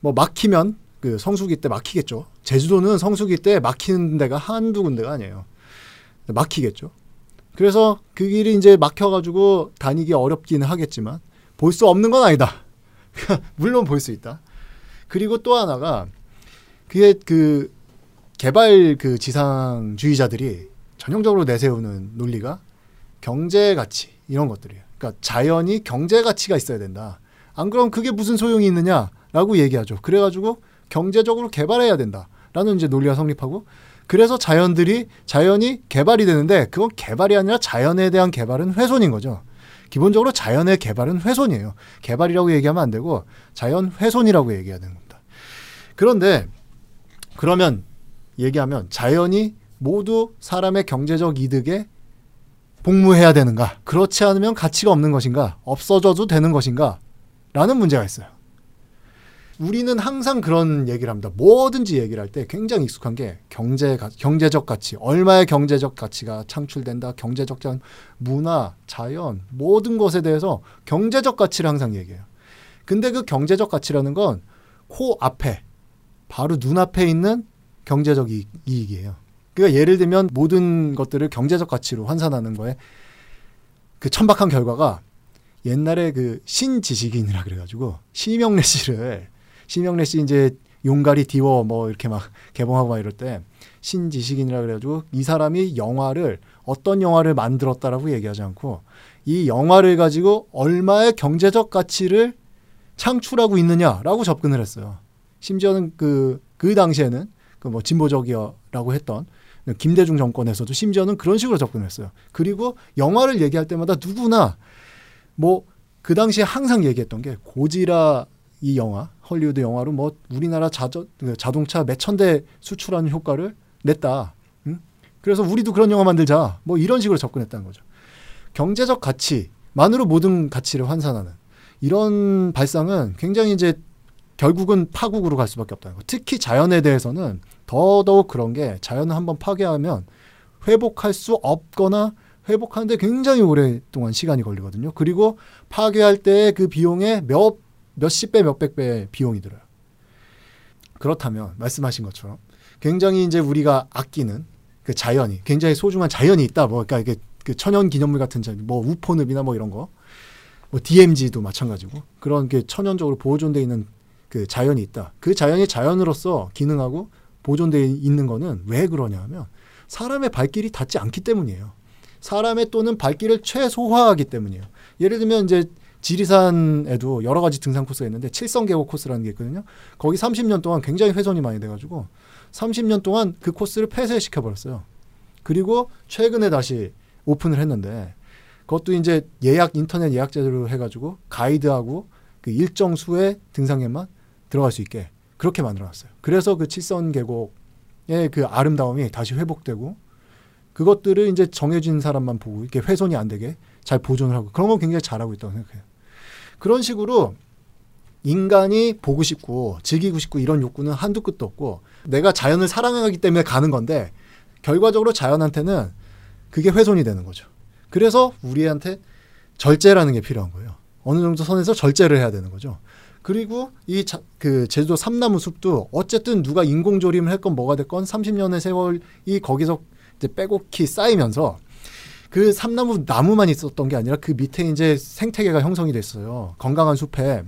뭐 막히면 그 성수기 때 막히겠죠. 제주도는 성수기 때 막히는 데가 한두 군데가 아니에요. 막히겠죠. 그래서 그 길이 이제 막혀가지고 다니기 어렵기는 하겠지만 볼 수 없는 건 아니다. (laughs) 물론 볼 수 있다. 그리고 또 하나가 그게 그 개발 그 지상주의자들이 전형적으로 내세우는 논리가 경제 가치 이런 것들이에요. 그러니까 자연이 경제 가치가 있어야 된다. 안 그럼 그게 무슨 소용이 있느냐라고 얘기하죠. 그래가지고 경제적으로 개발해야 된다라는 이제 논리가 성립하고 그래서 자연들이 자연이 개발이 되는데 그건 개발이 아니라 자연에 대한 개발은 훼손인 거죠. 기본적으로 자연의 개발은 훼손이에요. 개발이라고 얘기하면 안 되고 자연 훼손이라고 얘기해야 되는 겁니다. 그런데 그러면 얘기하면 자연이 모두 사람의 경제적 이득에 복무해야 되는가? 그렇지 않으면 가치가 없는 것인가? 없어져도 되는 것인가? 라는 문제가 있어요. 우리는 항상 그런 얘기를 합니다. 뭐든지 얘기를 할 때 굉장히 익숙한 게 경제 경제적 가치, 얼마의 경제적 가치가 창출된다, 경제적 자 문화, 자연 모든 것에 대해서 경제적 가치를 항상 얘기해요. 근데 그 경제적 가치라는 건 코 앞에 바로 눈앞에 있는 경제적 이익, 이익이에요. 그러니까 예를 들면 모든 것들을 경제적 가치로 환산하는 거에 그 천박한 결과가 옛날에 그 신지식인이라 그래가지고 심영래 씨를 심영래 씨 이제 용가리 디워 뭐 이렇게 막 개봉하고 막 이럴 때 신지식인이라 그래가지고 이 사람이 영화를 어떤 영화를 만들었다라고 얘기하지 않고 이 영화를 가지고 얼마의 경제적 가치를 창출하고 있느냐라고 접근을 했어요. 심지어는 그, 그 당시에는 그 뭐 진보적이라고 했던 김대중 정권에서도 심지어는 그런 식으로 접근했어요. 그리고 영화를 얘기할 때마다 누구나 뭐 그 당시에 항상 얘기했던 게 고지라 이 영화 헐리우드 영화로 뭐 우리나라 자저, 그 자동차 몇천 대 수출하는 효과를 냈다. 응? 그래서 우리도 그런 영화 만들자. 뭐 이런 식으로 접근했다는 거죠. 경제적 가치만으로 모든 가치를 환산하는 이런 발상은 굉장히 이제 결국은 파국으로 갈 수밖에 없다는 거. 특히 자연에 대해서는 더더욱 그런 게 자연을 한번 파괴하면 회복할 수 없거나 회복하는데 굉장히 오랫동안 시간이 걸리거든요. 그리고 파괴할 때 그 비용에 몇 몇십 배, 몇백 배 비용이 들어요. 그렇다면 말씀하신 것처럼 굉장히 이제 우리가 아끼는 그 자연이 굉장히 소중한 자연이 있다. 뭐 그러니까 이게 그 천연 기념물 같은 뭐 우포늪이나 뭐 이런 거, 뭐 DMZ도 마찬가지고 그런 게 천연적으로 보존돼 있는 그 자연이 있다. 그 자연이 자연으로서 기능하고 보존돼 있는 거는 왜 그러냐면 사람의 발길이 닿지 않기 때문이에요. 사람의 또는 발길을 최소화하기 때문이에요. 예를 들면 이제 지리산에도 여러 가지 등산 코스가 있는데 칠성계곡 코스라는 게 있거든요. 거기 30년 동안 굉장히 훼손이 많이 돼가지고 30년 동안 그 코스를 폐쇄시켜 버렸어요. 그리고 최근에 다시 오픈을 했는데 그것도 이제 예약 인터넷 예약 제도로 해가지고 가이드하고 그 일정 수의 등산객만 들어갈 수 있게 그렇게 만들어놨어요. 그래서 그 칠성 계곡의 그 아름다움이 다시 회복되고 그것들을 이제 정해진 사람만 보고 이렇게 훼손이 안 되게 잘 보존을 하고 그런 건 굉장히 잘하고 있다고 생각해요. 그런 식으로 인간이 보고 싶고 즐기고 싶고 이런 욕구는 한두 끝도 없고 내가 자연을 사랑하기 때문에 가는 건데 결과적으로 자연한테는 그게 훼손이 되는 거죠. 그래서 우리한테 절제라는 게 필요한 거예요. 어느 정도 선에서 절제를 해야 되는 거죠. 그리고 이 그 제주도 삼나무 숲도 어쨌든 누가 인공조림을 했건 뭐가 됐건 30년의 세월이 거기서 이제 빼곡히 쌓이면서 그 삼나무 나무만 있었던 게 아니라 그 밑에 이제 생태계가 형성이 됐어요. 건강한 숲에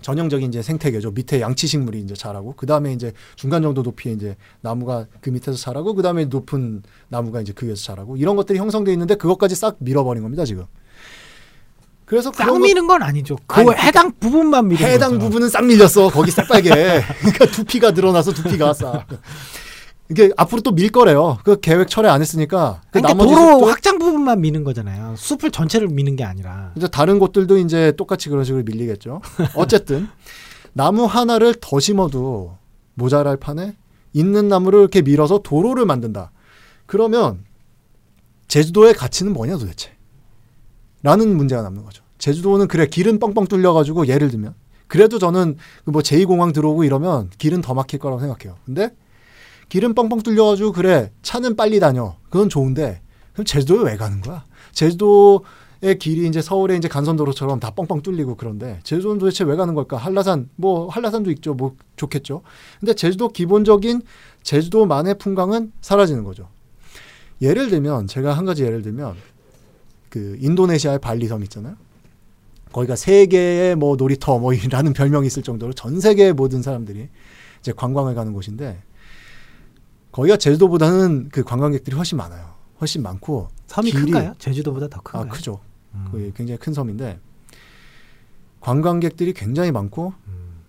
전형적인 이제 생태계죠. 밑에 양치 식물이 이제 자라고 그 다음에 이제 중간 정도 높이에 이제 나무가 그 밑에서 자라고 그 다음에 높은 나무가 이제 그 위에서 자라고 이런 것들이 형성돼 있는데 그것까지 싹 밀어버린 겁니다 지금. 그래서 싹 미는 건 아니죠. 그 아니, 그러니까 해당 부분만 미는 해당 거죠. 부분은 싹 밀렸어. 거기 새빨개. (laughs) 그러니까 두피가 늘어나서 두피가 싹. 이게 앞으로 또 밀 거래요. 그 계획 철회 안 했으니까 그 그러니까 나머지 도로 숲도 확장 부분만 미는 거잖아요. 숲을 전체를 미는 게 아니라. 이제 다른 곳들도 이제 똑같이 그런 식으로 밀리겠죠. (laughs) 어쨌든 나무 하나를 더 심어도 모자랄 판에 있는 나무를 이렇게 밀어서 도로를 만든다. 그러면 제주도의 가치는 뭐냐 도대체? 라는 문제가 남는 거죠. 제주도는 그래 길은 뻥뻥 뚫려가지고 예를 들면 그래도 저는 그뭐 제2공항 들어오고 이러면 길은 더 막힐 거라고 생각해요. 근데 길은 뻥뻥 뚫려가지고 그래 차는 빨리 다녀 그건 좋은데 그럼 제주도에 왜 가는 거야? 제주도의 길이 이제 서울의 이제 간선도로처럼 다 뻥뻥 뚫리고 그런데 제주도는 도대체 왜 가는 걸까? 한라산 뭐 한라산도 있죠. 뭐 좋겠죠. 근데 제주도 기본적인 제주도만의 풍광은 사라지는 거죠. 예를 들면 제가 한 가지 예를 들면 그 인도네시아의 발리섬 있잖아요. 거기가 세계의 뭐 놀이터 뭐라는 (laughs) 별명이 있을 정도로 전 세계의 모든 사람들이 이제 관광을 가는 곳인데 거기가 제주도보다는 그 관광객들이 훨씬 많아요. 훨씬 많고 섬이 길이- 큰가요? 제주도보다 더아 큰가요? 크죠. 음. 그 굉장히 큰 섬인데 관광객들이 굉장히 많고 음.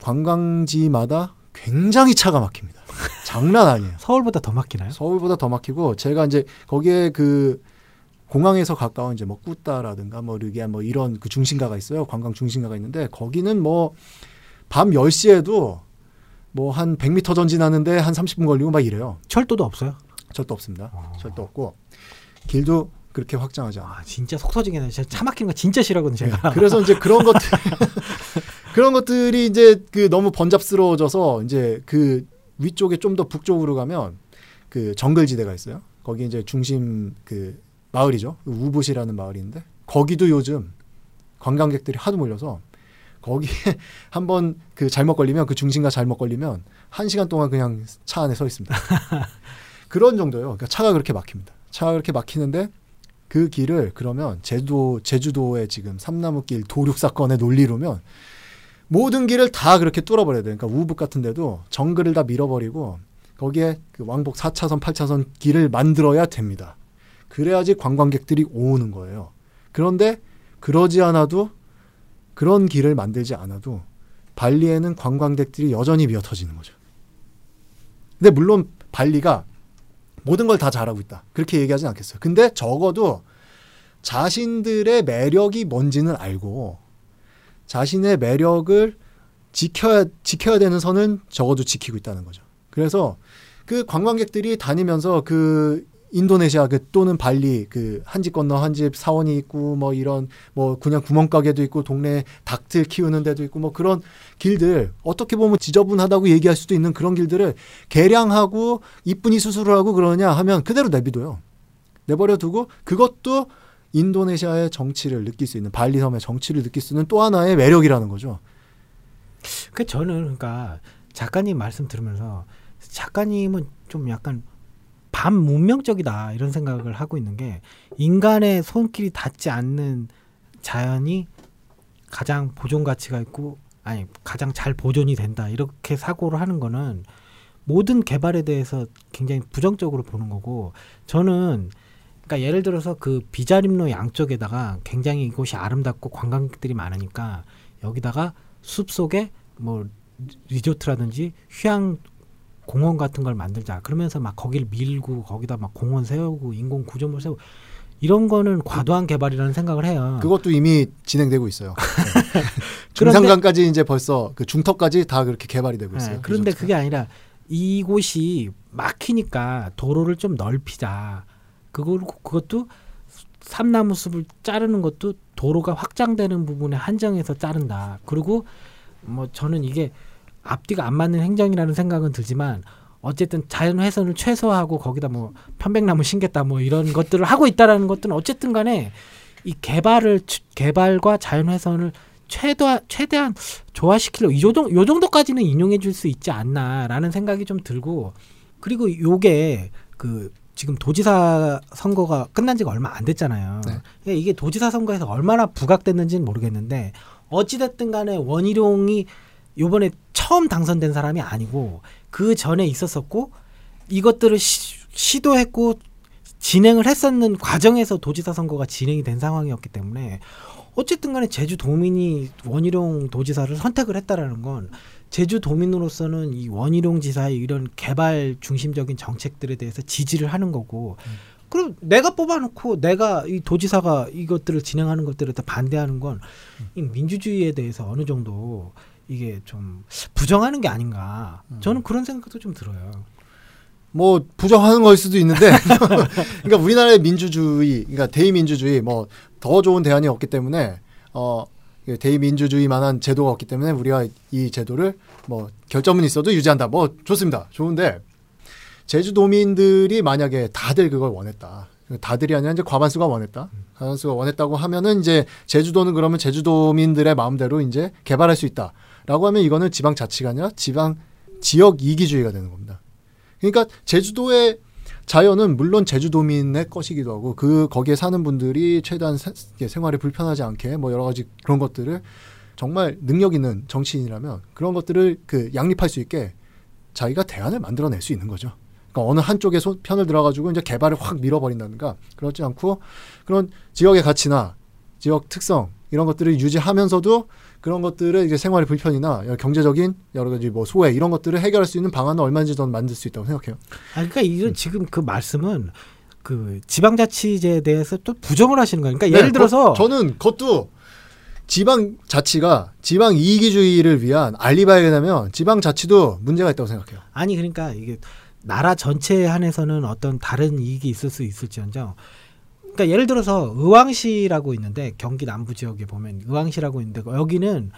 관광지마다 굉장히 차가 막힙니다. 장난 아니에요. (laughs) 서울보다 더 막히나요? 서울보다 더 막히고 제가 이제 거기에 그 공항에서 가까운 이제 뭐 꾸따라든가 뭐 르게안 뭐 이런 그 중심가가 있어요. 관광 중심가가 있는데 거기는 뭐밤 10시에도 뭐 한 100m 전진하는데 한 30분 걸리고 막 이래요. 철도도 없어요. 절도 없습니다. 어. 절도 없고 길도 그렇게 확장하지 않아요. 아 진짜 속 터지겠네. 제가 차 막히는 거 진짜 싫어하거든요. 제가. 네, 그래서 이제 그런 것들 (laughs) (laughs) 그런 것들이 이제 그 너무 번잡스러워져서 이제 그 위쪽에 좀 더 북쪽으로 가면 그 정글 지대가 있어요. 거기 이제 중심 그 마을이죠. 우붓이라는 마을인데 거기도 요즘 관광객들이 하도 몰려서 거기에 (laughs) 한번 그 잘못 걸리면 그 중심가 잘못 걸리면 한 시간 동안 그냥 차 안에 서 있습니다. (laughs) 그런 정도예요. 그러니까 차가 그렇게 막힙니다. 차가 그렇게 막히는데 그 길을 그러면 제주도 제주도의 지금 삼나무길 도륙 사건의 논리로면 모든 길을 다 그렇게 뚫어버려야 돼요. 그러니까 우붓 같은 데도 정글을 다 밀어버리고 거기에 그 왕복 4차선, 8차선 길을 만들어야 됩니다. 그래야지 관광객들이 오는 거예요. 그런데 그러지 않아도 그런 길을 만들지 않아도 발리에는 관광객들이 여전히 미어 터지는 거죠. 근데 물론 발리가 모든 걸 다 잘하고 있다. 그렇게 얘기하진 않겠어요. 근데 적어도 자신들의 매력이 뭔지는 알고 자신의 매력을 지켜야 지켜야 되는 선은 적어도 지키고 있다는 거죠. 그래서 그 관광객들이 다니면서 그 인도네시아 그 또는 발리 그 한 집 건너 한 집 사원이 있고 뭐 이런 뭐 그냥 구멍가게도 있고 동네 닭들 키우는 데도 있고 뭐 그런 길들 어떻게 보면 지저분하다고 얘기할 수도 있는 그런 길들을 개량하고 이쁜이 수술을 하고 그러냐 하면 그대로 내비둬요. 내버려 두고 그것도 인도네시아의 정치를 느낄 수 있는 발리 섬의 정치를 느낄 수 있는 또 하나의 매력이라는 거죠. 그 저는 그러니까 작가님 말씀 들으면서 작가님은 좀 약간 반문명적이다 이런 생각을 하고 있는 게 인간의 손길이 닿지 않는 자연이 가장 보존 가치가 있고 아니 가장 잘 보존이 된다. 이렇게 사고를 하는 거는 모든 개발에 대해서 굉장히 부정적으로 보는 거고 저는 그러니까 예를 들어서 그 비자림로 양쪽에다가 굉장히 이곳이 아름답고 관광객들이 많으니까 여기다가 숲 속에 뭐 리조트라든지 휴양 공원 같은 걸 만들자. 그러면서 막 거기를 밀고 거기다 막 공원 세우고 인공 구조물 세우고 이런 거는 과도한 개발이라는 생각을 해요. 그것도 이미 진행되고 있어요. (laughs) 네. 중산간까지 이제 벌써 그 중턱까지 다 그렇게 개발이 되고 있어요. 네, 그런데. 그게 아니라 이곳이 막히니까 도로를 좀 넓히자. 그걸 그것도 삼나무 숲을 자르는 것도 도로가 확장되는 부분에 한정해서 자른다. 그리고 뭐 저는 이게 앞뒤가 안 맞는 행정이라는 생각은 들지만 어쨌든 자연 훼손을 최소화하고 거기다 뭐 편백나무 심겠다 뭐 이런 것들을 하고 있다라는 것들은 어쨌든 간에 이 개발을 추- 개발과 자연 훼손을 최대 최대한 조화시키려 이 정도 요 정도까지는 인용해 줄 수 있지 않나라는 생각이 좀 들고 그리고 요게 그 지금 도지사 선거가 끝난 지가 얼마 안 됐잖아요. 네. 그러니까 이게 도지사 선거에서 얼마나 부각됐는지는 모르겠는데 어찌됐든 간에 원희룡이 요번에 처음 당선된 사람이 아니고 그 전에 있었었고 이것들을 시, 시도했고 진행을 했었는 과정에서 도지사 선거가 진행이 된 상황이었기 때문에 어쨌든 간에 제주 도민이 원희룡 도지사를 선택을 했다라는 건 제주 도민으로서는 이 원희룡 지사의 이런 개발 중심적인 정책들에 대해서 지지를 하는 거고 그럼 내가 뽑아놓고 내가 이 도지사가 이것들을 진행하는 것들에 다 반대하는 건이 민주주의에 대해서 어느 정도 이게 좀 부정하는 게 아닌가. 저는 그런 생각도 좀 들어요. 뭐 부정하는 걸 수도 있는데. (laughs) 그러니까 우리나라의 민주주의 그러니까 대의민주주의 뭐 더 좋은 대안이 없기 때문에 어 대의민주주의만한 제도가 없기 때문에 우리가 이 제도를 뭐 결점은 있어도 유지한다. 뭐 좋습니다. 좋은데 제주도민들이 만약에 다들 그걸 원했다. 다들이 아니라 이제 과반수가 원했다. 과반수가 원했다고 하면은 이제 제주도는 그러면 제주도민들의 마음대로 이제 개발할 수 있다 라고 하면 이거는 지방자치가 아니라 지방 지역 이기주의가 되는 겁니다. 그러니까 제주도의 자연은 물론 제주도민의 것이기도 하고 그 거기에 사는 분들이 최대한 생활이 불편하지 않게 뭐 여러 가지 그런 것들을 정말 능력 있는 정치인이라면 그런 것들을 그 양립할 수 있게 자기가 대안을 만들어낼 수 있는 거죠. 그러니까 어느 한쪽에 손, 편을 들어가지고 이제 개발을 확 밀어버린다든가 그렇지 않고 그런 지역의 가치나 지역 특성 이런 것들을 유지하면서도 그런 것들을 이제 생활의 불편이나 경제적인 여러 가지 뭐 소외 이런 것들을 해결할 수 있는 방안을 얼마든지 더 만들 수 있다고 생각해요. 아, 그러니까 이런 지금 그 말씀은 그 지방자치제에 대해서 또 부정을 하시는 거예요. 그러니까 예를 네, 들어서 그- 저는 그것도 지방 자치가 지방 이기주의를 위한 알리바이가 되면 지방 자치도 문제가 있다고 생각해요. 아니 그러니까 이게 나라 전체에 한해서는 어떤 다른 이익이 있을 수 있을지언정 그러니까 예를 들어서 의왕시라고 있는데 경기 남부 지역에 보면 의왕시라고 있는데 여기는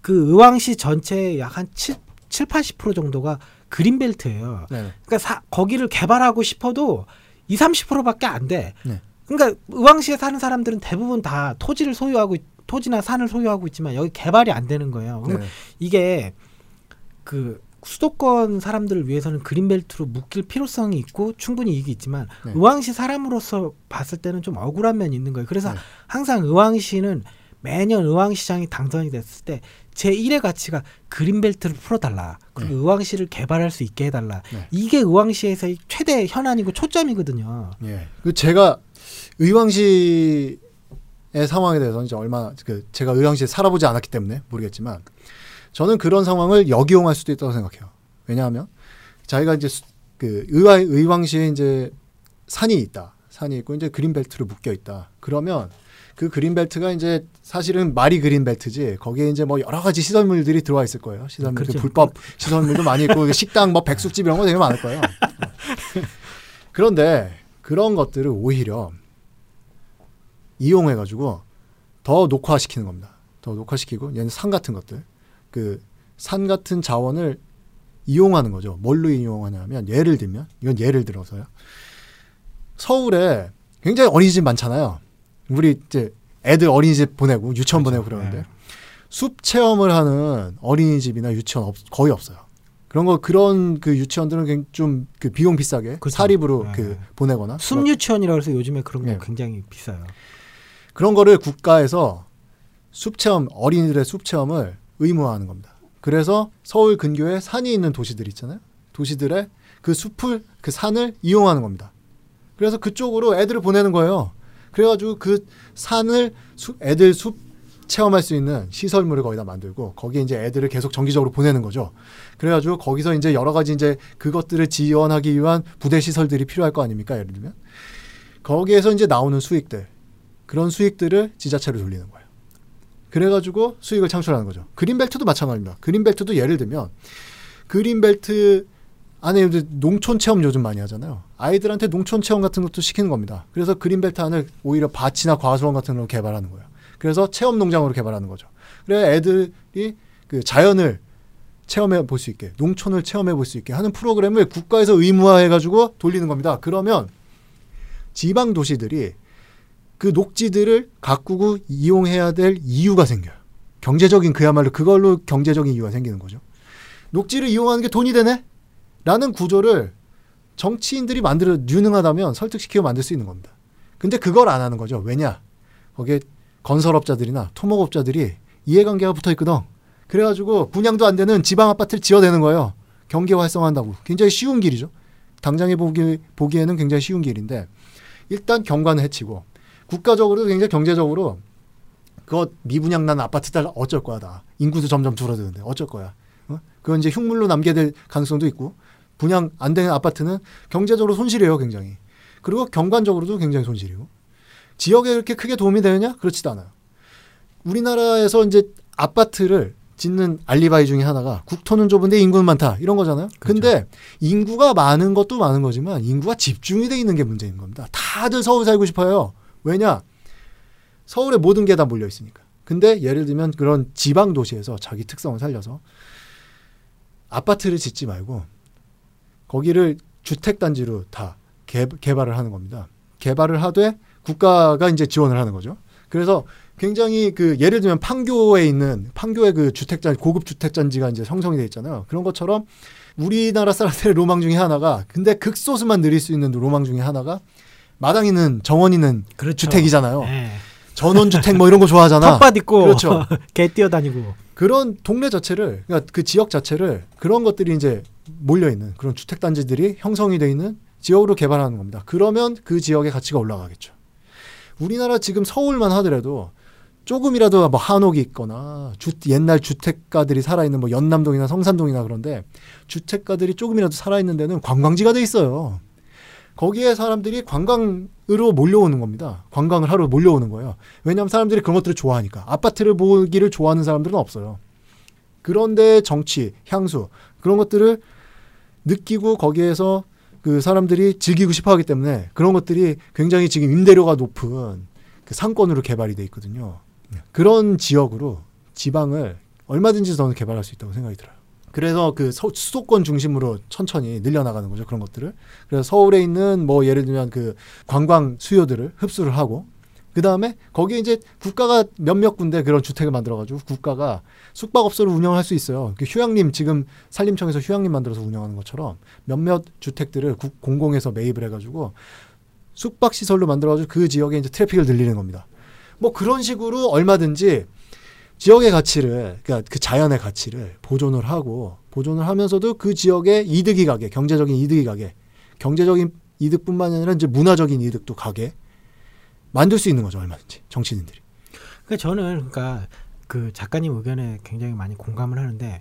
그 의왕시 전체의 약한 7, 7, 80% 정도가 그린벨트예요. 네. 그러니까 사, 거기를 개발하고 싶어도 2, 30%밖에 안 돼. 네. 그러니까 의왕시에 사는 사람들은 대부분 다 토지를 소유하고 있- 토지나 산을 소유하고 있지만 여기 개발이 안 되는 거예요. 그럼 네. 이게 그 수도권 사람들을 위해서는 그린벨트로 묶일 필요성이 있고 충분히 이익이 있지만 네. 의왕시 사람으로서 봤을 때는 좀 억울한 면이 있는 거예요. 그래서 네. 항상 의왕시는 매년 의왕시장이 당선이 됐을 때 제1의 가치가 그린벨트를 풀어달라. 그리고 네. 의왕시를 개발할 수 있게 해달라. 네. 이게 의왕시에서의 최대 현안이고 초점이거든요. 예. 그 제가 의왕시의 상황에 대해서는 이제 얼마 그 제가 의왕시에 살아보지 않았기 때문에 모르겠지만 저는 그런 상황을 역이용할 수도 있다고 생각해요. 왜냐하면 자기가 이제 수- 그 의왕 의왕시에 이제 산이 있다. 산이 있고 이제 그린벨트로 묶여 있다. 그러면 그 그린벨트가 이제 사실은 말이 그린벨트지 거기에 이제 뭐 여러 가지 시설물들이 들어와 있을 거예요. 시설물들 그렇죠. 불법 시설물도 많이 있고 식당 뭐 백숙집 이런 거 되게 많을 거예요. (laughs) 그런데 그런 것들을 오히려 이용해 가지고 더 녹화시키는 겁니다. 더 녹화시키고 얘는 산 같은 것들, 그 산 같은 자원을 이용하는 거죠. 뭘로 이용하냐면 예를 들면 이건 예를 들어서요. 서울에 굉장히 어린이집 많잖아요. 우리 이제 애들 어린이집 보내고 유치원 보내고 그러는데 네. 숲 체험을 하는 어린이집이나 유치원 없, 거의 없어요. 그런 거 그런 그 유치원들은 좀 그 비용 비싸게 그렇죠. 사립으로 네. 그 보내거나 숲 유치원이라고 해서 요즘에 그런 거 예. 굉장히 비싸요. 그런 거를 국가에서 숲 체험 어린이들의 숲 체험을 의무화하는 겁니다. 그래서 서울 근교에 산이 있는 도시들 있잖아요. 도시들의 그 숲을 그 산을 이용하는 겁니다. 그래서 그쪽으로 애들을 보내는 거예요. 그래가지고 그 산을 숲- 애들 숲 체험할 수 있는 시설물을 거기다 만들고 거기에 이제 애들을 계속 정기적으로 보내는 거죠. 그래가지고 거기서 이제 여러 가지 이제 그것들을 지원하기 위한 부대 시설들이 필요할 거 아닙니까? 예를 들면 거기에서 이제 나오는 수익들 그런 수익들을 지자체로 돌리는 거예요. 그래가지고 수익을 창출하는 거죠. 그린벨트도 마찬가지입니다. 그린벨트도 예를 들면 그린벨트 안에 농촌 체험 요즘 많이 하잖아요. 아이들한테 농촌 체험 같은 것도 시키는 겁니다. 그래서 그린벨트 안을 오히려 밭이나 과수원 같은 걸 개발하는 거예요. 그래서 체험 농장으로 개발하는 거죠. 그래 애들이 그 자연을 체험해 볼 수 있게, 농촌을 체험해 볼 수 있게 하는 프로그램을 국가에서 의무화해 가지고 돌리는 겁니다. 그러면 지방 도시들이 그 녹지들을 가꾸고 이용해야 될 이유가 생겨요. 경제적인 그야말로 그걸로 경제적인 이유가 생기는 거죠. 녹지를 이용하는 게 돈이 되네? 라는 구조를 정치인들이 만들어 유능하다면 설득시키고 만들 수 있는 겁니다. 근데 그걸 안 하는 거죠. 왜냐? 거기에 건설업자들이나 토목업자들이 이해관계가 붙어 있거든. 그래가지고 분양도 안 되는 지방 아파트를 지어대는 거예요. 경기 활성화한다고. 굉장히 쉬운 길이죠. 당장에 보기, 보기에는 굉장히 쉬운 길인데 일단 경관을 해치고 국가적으로도 굉장히 경제적으로 그거 미분양 난 아파트들 어쩔 거야 다 인구도 점점 줄어드는데 어쩔 거야 어? 그건 이제 흉물로 남게 될 가능성도 있고 분양 안 되는 아파트는 경제적으로 손실이에요 굉장히 그리고 경관적으로도 굉장히 손실이고 지역에 그렇게 크게 도움이 되느냐 그렇지도 않아요 우리나라에서 이제 아파트를 짓는 알리바이 중에 하나가 국토는 좁은데 인구는 많다 이런 거잖아요. 근데 인구가 많은 것도 많은 거지만 인구가 집중이 돼 있는 게 문제인 겁니다. 다들 서울 살고 싶어요. 왜냐? 서울에 모든 게 다 몰려 있으니까. 근데 예를 들면 그런 지방 도시에서 자기 특성을 살려서 아파트를 짓지 말고 거기를 주택 단지로 다 개, 개발을 하는 겁니다. 개발을 하되 국가가 이제 지원을 하는 거죠. 그래서 굉장히 그 예를 들면 판교에 있는 판교의 그 주택자 고급 주택단지가 이제 형성이 돼 있잖아요. 그런 것처럼 우리나라 사람들의 로망 중에 하나가 근데 극소수만 누릴 수 있는 로망 중에 하나가 마당 있는 정원 있는 그렇죠. 주택이잖아요. 예. 전원 주택 뭐 이런 거 좋아하잖아. 텃밭 있고 그렇죠. (laughs) 개 뛰어다니고 그런 동네 자체를 그러니까 그 지역 자체를 그런 것들이 이제 몰려 있는 그런 주택 단지들이 형성이 돼 있는 지역으로 개발하는 겁니다. 그러면 그 지역의 가치가 올라가겠죠. 우리나라 지금 서울만 하더라도 조금이라도 뭐 한옥이 있거나 주, 옛날 주택가들이 살아있는 뭐 연남동이나 성산동이나 그런데 주택가들이 조금이라도 살아있는 데는 관광지가 돼 있어요. 거기에 사람들이 관광으로 몰려오는 겁니다. 관광을 하러 몰려오는 거예요. 왜냐하면 사람들이 그런 것들을 좋아하니까. 아파트를 보기를 좋아하는 사람들은 없어요. 그런데 정치, 향수 그런 것들을 느끼고 거기에서 그 사람들이 즐기고 싶어 하기 때문에 그런 것들이 굉장히 지금 임대료가 높은 그 상권으로 개발이 돼 있거든요. 그런 지역으로 지방을 얼마든지 더 개발할 수 있다고 생각이 들어요. 그래서 그 서- 수도권 중심으로 천천히 늘려나가는 거죠. 그런 것들을. 그래서 서울에 있는 뭐 예를 들면 그 관광 수요들을 흡수를 하고 그 다음에 거기에 이제 국가가 몇몇 군데 그런 주택을 만들어가지고 국가가 숙박업소를 운영할 수 있어요. 그 휴양림 지금 산림청에서 휴양림 만들어서 운영하는 것처럼 몇몇 주택들을 국- 공공에서 매입을 해가지고 숙박시설로 만들어가지고 그 지역에 이제 트래픽을 늘리는 겁니다. 뭐 그런 식으로 얼마든지 지역의 가치를 그러니까 그 자연의 가치를 보존을 하고 보존을 하면서도 그 지역에 이득이 가게 경제적인 이득이 가게 경제적인 이득뿐만 아니라 이제 문화적인 이득도 가게 만들 수 있는 거죠 얼마든지 정치인들이 그러니까 저는 그러니까 그 작가님 의견에 굉장히 많이 공감을 하는데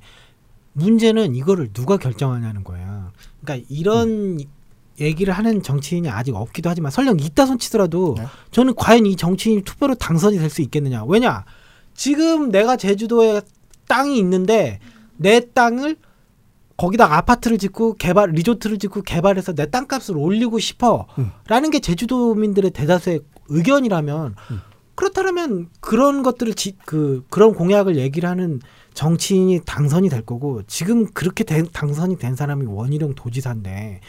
문제는 이거를 누가 결정하냐는 거예요. 그러니까 이런 얘기를 하는 정치인이 아직 없기도 하지만 설령 있다 손치더라도 네. 저는 과연 이 정치인이 투표로 당선이 될 수 있겠느냐. 왜냐? 지금 내가 제주도에 땅이 있는데 내 땅을 거기다 아파트를 짓고 개발 리조트를 짓고 개발해서 내 땅값을 올리고 싶어라는 게 제주도민들의 대다수의 의견이라면 음. 그렇다면 그런 것들을 지, 그 그런 공약을 얘기를 하는 정치인이 당선이 될 거고 지금 그렇게 된, 당선이 된 사람이 원희룡 도지사인데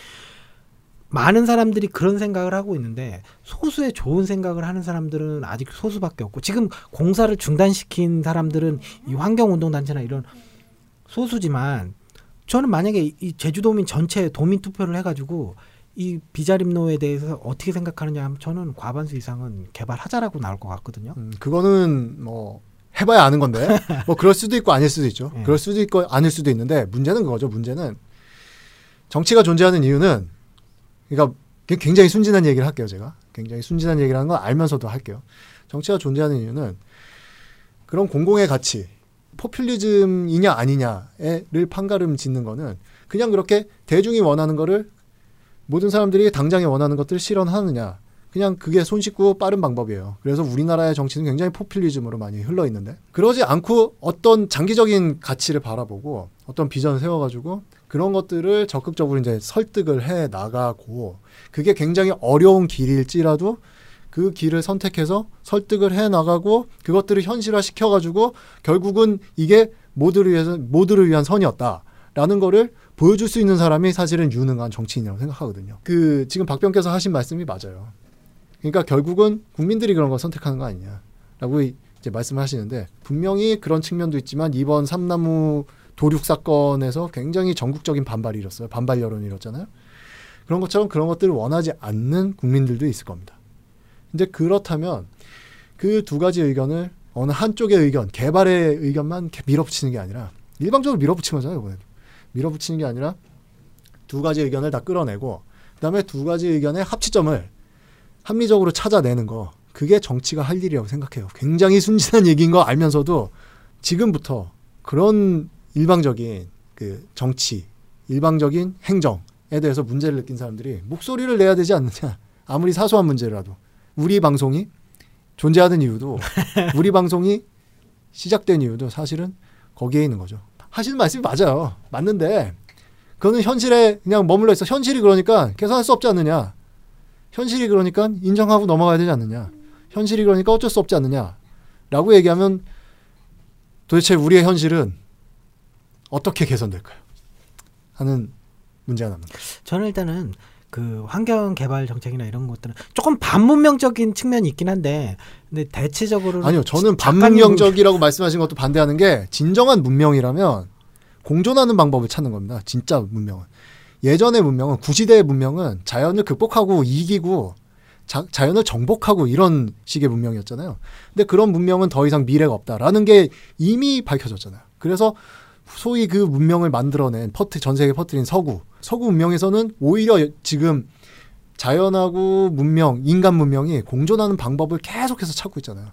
많은 사람들이 그런 생각을 하고 있는데 소수의 좋은 생각을 하는 사람들은 아직 소수밖에 없고 지금 공사를 중단시킨 사람들은 이 환경운동단체나 이런 소수지만 저는 만약에 이- 이 제주도민 전체 도민 투표를 해가지고 이 비자림로에 대해서 어떻게 생각하느냐 하면 저는 과반수 이상은 개발하자라고 나올 것 같거든요. 음, 그거는 뭐 해봐야 아는 건데 뭐 그럴 수도 있고 아닐 수도 있죠 예. (laughs) 그럴 수도 있고 아닐 수도 있는데 문제는 그거죠 문제는 정치가 존재하는 이유는 그러니까 굉장히 순진한 얘기를 할게요 제가. 굉장히 순진한 얘기를 하는 건 알면서도 할게요. 정치가 존재하는 이유는 그런 공공의 가치 포퓰리즘이냐 아니냐를 판가름 짓는 거는 그냥 그렇게 대중이 원하는 거를 모든 사람들이 당장에 원하는 것들을 실현하느냐. 그냥 그게 손쉽고 빠른 방법이에요. 그래서 우리나라의 정치는 굉장히 포퓰리즘으로 많이 흘러 있는데 그러지 않고 어떤 장기적인 가치를 바라보고 어떤 비전을 세워가지고 그런 것들을 적극적으로 이제 설득을 해 나가고 그게 굉장히 어려운 길일지라도 그 길을 선택해서 설득을 해 나가고 그것들을 현실화 시켜가지고 결국은 이게 모두를 위해서 모두를 위한 선이었다라는 거를 보여줄 수 있는 사람이 사실은 유능한 정치인이라고 생각하거든요. 그 지금 박병께서 하신 말씀이 맞아요. 그러니까 결국은 국민들이 그런 걸 선택하는 거 아니냐라고 이제 말씀을 하시는데 분명히 그런 측면도 있지만 이번 삼나무 도륙 사건에서 굉장히 전국적인 반발이 일었어요. 반발 여론이 일었잖아요. 그런 것처럼 그런 것들을 원하지 않는 국민들도 있을 겁니다. 이제 그렇다면 그 두 가지 의견을 어느 한쪽의 의견, 개발의 의견만 밀어붙이는 게 아니라 일방적으로 밀어붙인 거잖아요, 이번에도. 밀어붙이는 게 아니라 두 가지 의견을 다 끌어내고 그다음에 두 가지 의견의 합치점을 합리적으로 찾아내는 거 그게 정치가 할 일이라고 생각해요. 굉장히 순진한 얘기인 거 알면서도 지금부터 그런 일방적인 그 정치, 일방적인 행정에 대해서 문제를 느낀 사람들이 목소리를 내야 되지 않느냐. (laughs) 아무리 사소한 문제라도 우리 방송이 존재하는 이유도 (laughs) 우리 방송이 시작된 이유도 사실은 거기에 있는 거죠. 하시는 말씀이 맞아요. 맞는데 그거는 현실에 그냥 머물러 있어. 현실이 그러니까 개선할 수 없지 않느냐. 현실이 그러니까 인정하고 넘어가야 되지 않느냐. 현실이 그러니까 어쩔 수 없지 않느냐. 라고 얘기하면 도대체 우리의 현실은 어떻게 개선될까요? 하는 문제가 남니다. 저는 일단은 그 환경 개발 정책이나 이런 것들은 조금 반문명적인 측면이 있긴 한데 근데 대체적으로 아니요, 저는 반문명적이라고 말씀하신 것도 반대하는 게 진정한 문명이라면 공존하는 방법을 찾는 겁니다. 진짜 문명은 예전의 문명은 구시대의 문명은 자연을 극복하고 이기고 자, 자연을 정복하고 이런 식의 문명이었잖아요. 근데 그런 문명은 더 이상 미래가 없다라는 게 이미 밝혀졌잖아요. 그래서 소위 그 문명을 만들어낸 퍼트 전 세계 퍼트린 서구 서구 문명에서는 오히려 지금 자연하고 문명 인간 문명이 공존하는 방법을 계속해서 찾고 있잖아요.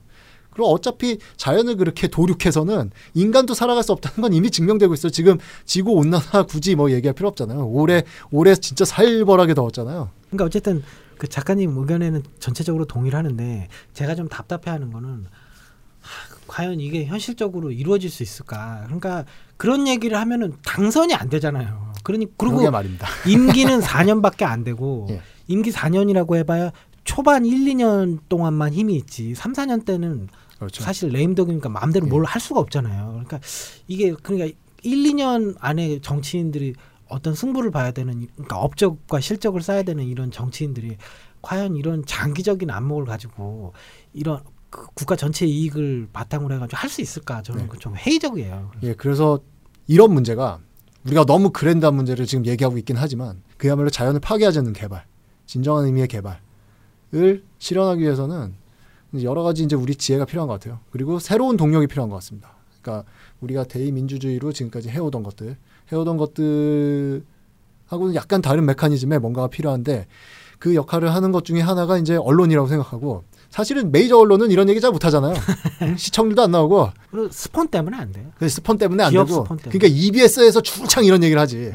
그리고 어차피 자연을 그렇게 도륙해서는 인간도 살아갈 수 없다는 건 이미 증명되고 있어요. 지금 지구 온난화 굳이 뭐 얘기할 필요 없잖아요. 올해 올해 진짜 살벌하게 더웠잖아요. 그러니까 어쨌든 그 작가님 의견에는 전체적으로 동의를 하는데 제가 좀 답답해하는 거는 하, 과연 이게 현실적으로 이루어질 수 있을까? 그러니까 그런 얘기를 하면은 당선이 안 되잖아요. 그러니 그리고. (laughs) 임기는 4년밖에 안 되고 예. 임기 4년이라고 해봐야 초반 1, 2년 동안만 힘이 있지 3, 4년 때는 그렇죠. 사실 레임덕이니까 마음대로 예. 뭘할 수가 없잖아요. 그러니까 이게 그러니까 1, 2년 안에 정치인들이 어떤 승부를 봐야 되는 이- 그러니까 업적과 실적을 쌓아야 되는 이런 정치인들이 과연 이런 장기적인 안목을 가지고 이런 그 국가 전체 이익을 바탕으로 해가지고 할 수 있을까 저는 네. 그좀 회의적이에요. 예, 그래서 이런 문제가 우리가 너무 그랜드한 문제를 지금 얘기하고 있긴 하지만 그야말로 자연을 파괴하지 않는 개발, 진정한 의미의 개발을 실현하기 위해서는 여러 가지 이제 우리 지혜가 필요한 것 같아요. 그리고 새로운 동력이 필요한 것 같습니다. 그러니까 우리가 대의민주주의로 지금까지 해오던 것들, 해오던 것들하고는 약간 다른 메커니즘에 뭔가가 필요한데 그 역할을 하는 것 중에 하나가 이제 언론이라고 생각하고 사실은 메이저 언론은 이런 얘기 잘 못하잖아요. (laughs) 시청률도 안 나오고 그리고 스폰 때문에 안 돼요. 그 스폰 때문에 안 되고 때문에. 그러니까 EBS에서 주창 이런 얘기를 하지.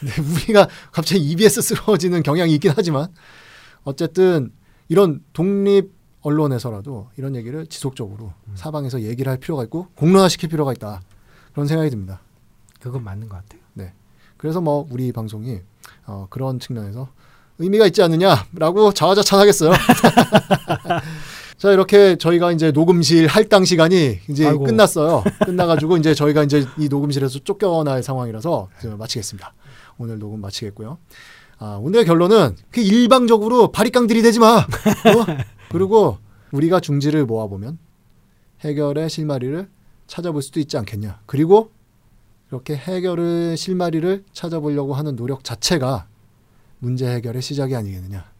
근데 우리가 갑자기 EBS스러워지는 경향이 있긴 하지만 어쨌든 이런 독립 언론에서라도 이런 얘기를 지속적으로 음. 사방에서 얘기를 할 필요가 있고 공론화시킬 필요가 있다. 그런 생각이 듭니다. 그건 맞는 것 같아요. 그래서 뭐 우리 방송이 어, 그런 측면에서 의미가 있지 않느냐라고 자화자찬하겠어요. (laughs) 자 이렇게 저희가 이제 녹음실 할당 시간이 이제 아이고. 끝났어요. 끝나가지고 이제 저희가 이제 이 녹음실에서 쫓겨날 상황이라서 마치겠습니다. 오늘 녹음 마치겠고요. 아, 오늘의 결론은 그 일방적으로 바리깡 들이대지 마. 어? (laughs) 그리고 우리가 중지를 모아 보면 해결의 실마리를 찾아볼 수도 있지 않겠냐. 그리고 이렇게 해결의 실마리를 찾아보려고 하는 노력 자체가 문제 해결의 시작이 아니겠느냐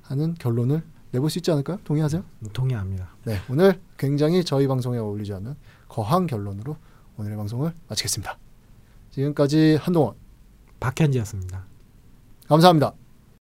하는 결론을 내볼 수 있지 않을까요? 동의하세요? 동의합니다. 네, 오늘 굉장히 저희 방송에 어울리지 않는 거한 결론으로 오늘의 방송을 마치겠습니다. 지금까지 한동원 박현지였습니다. 감사합니다.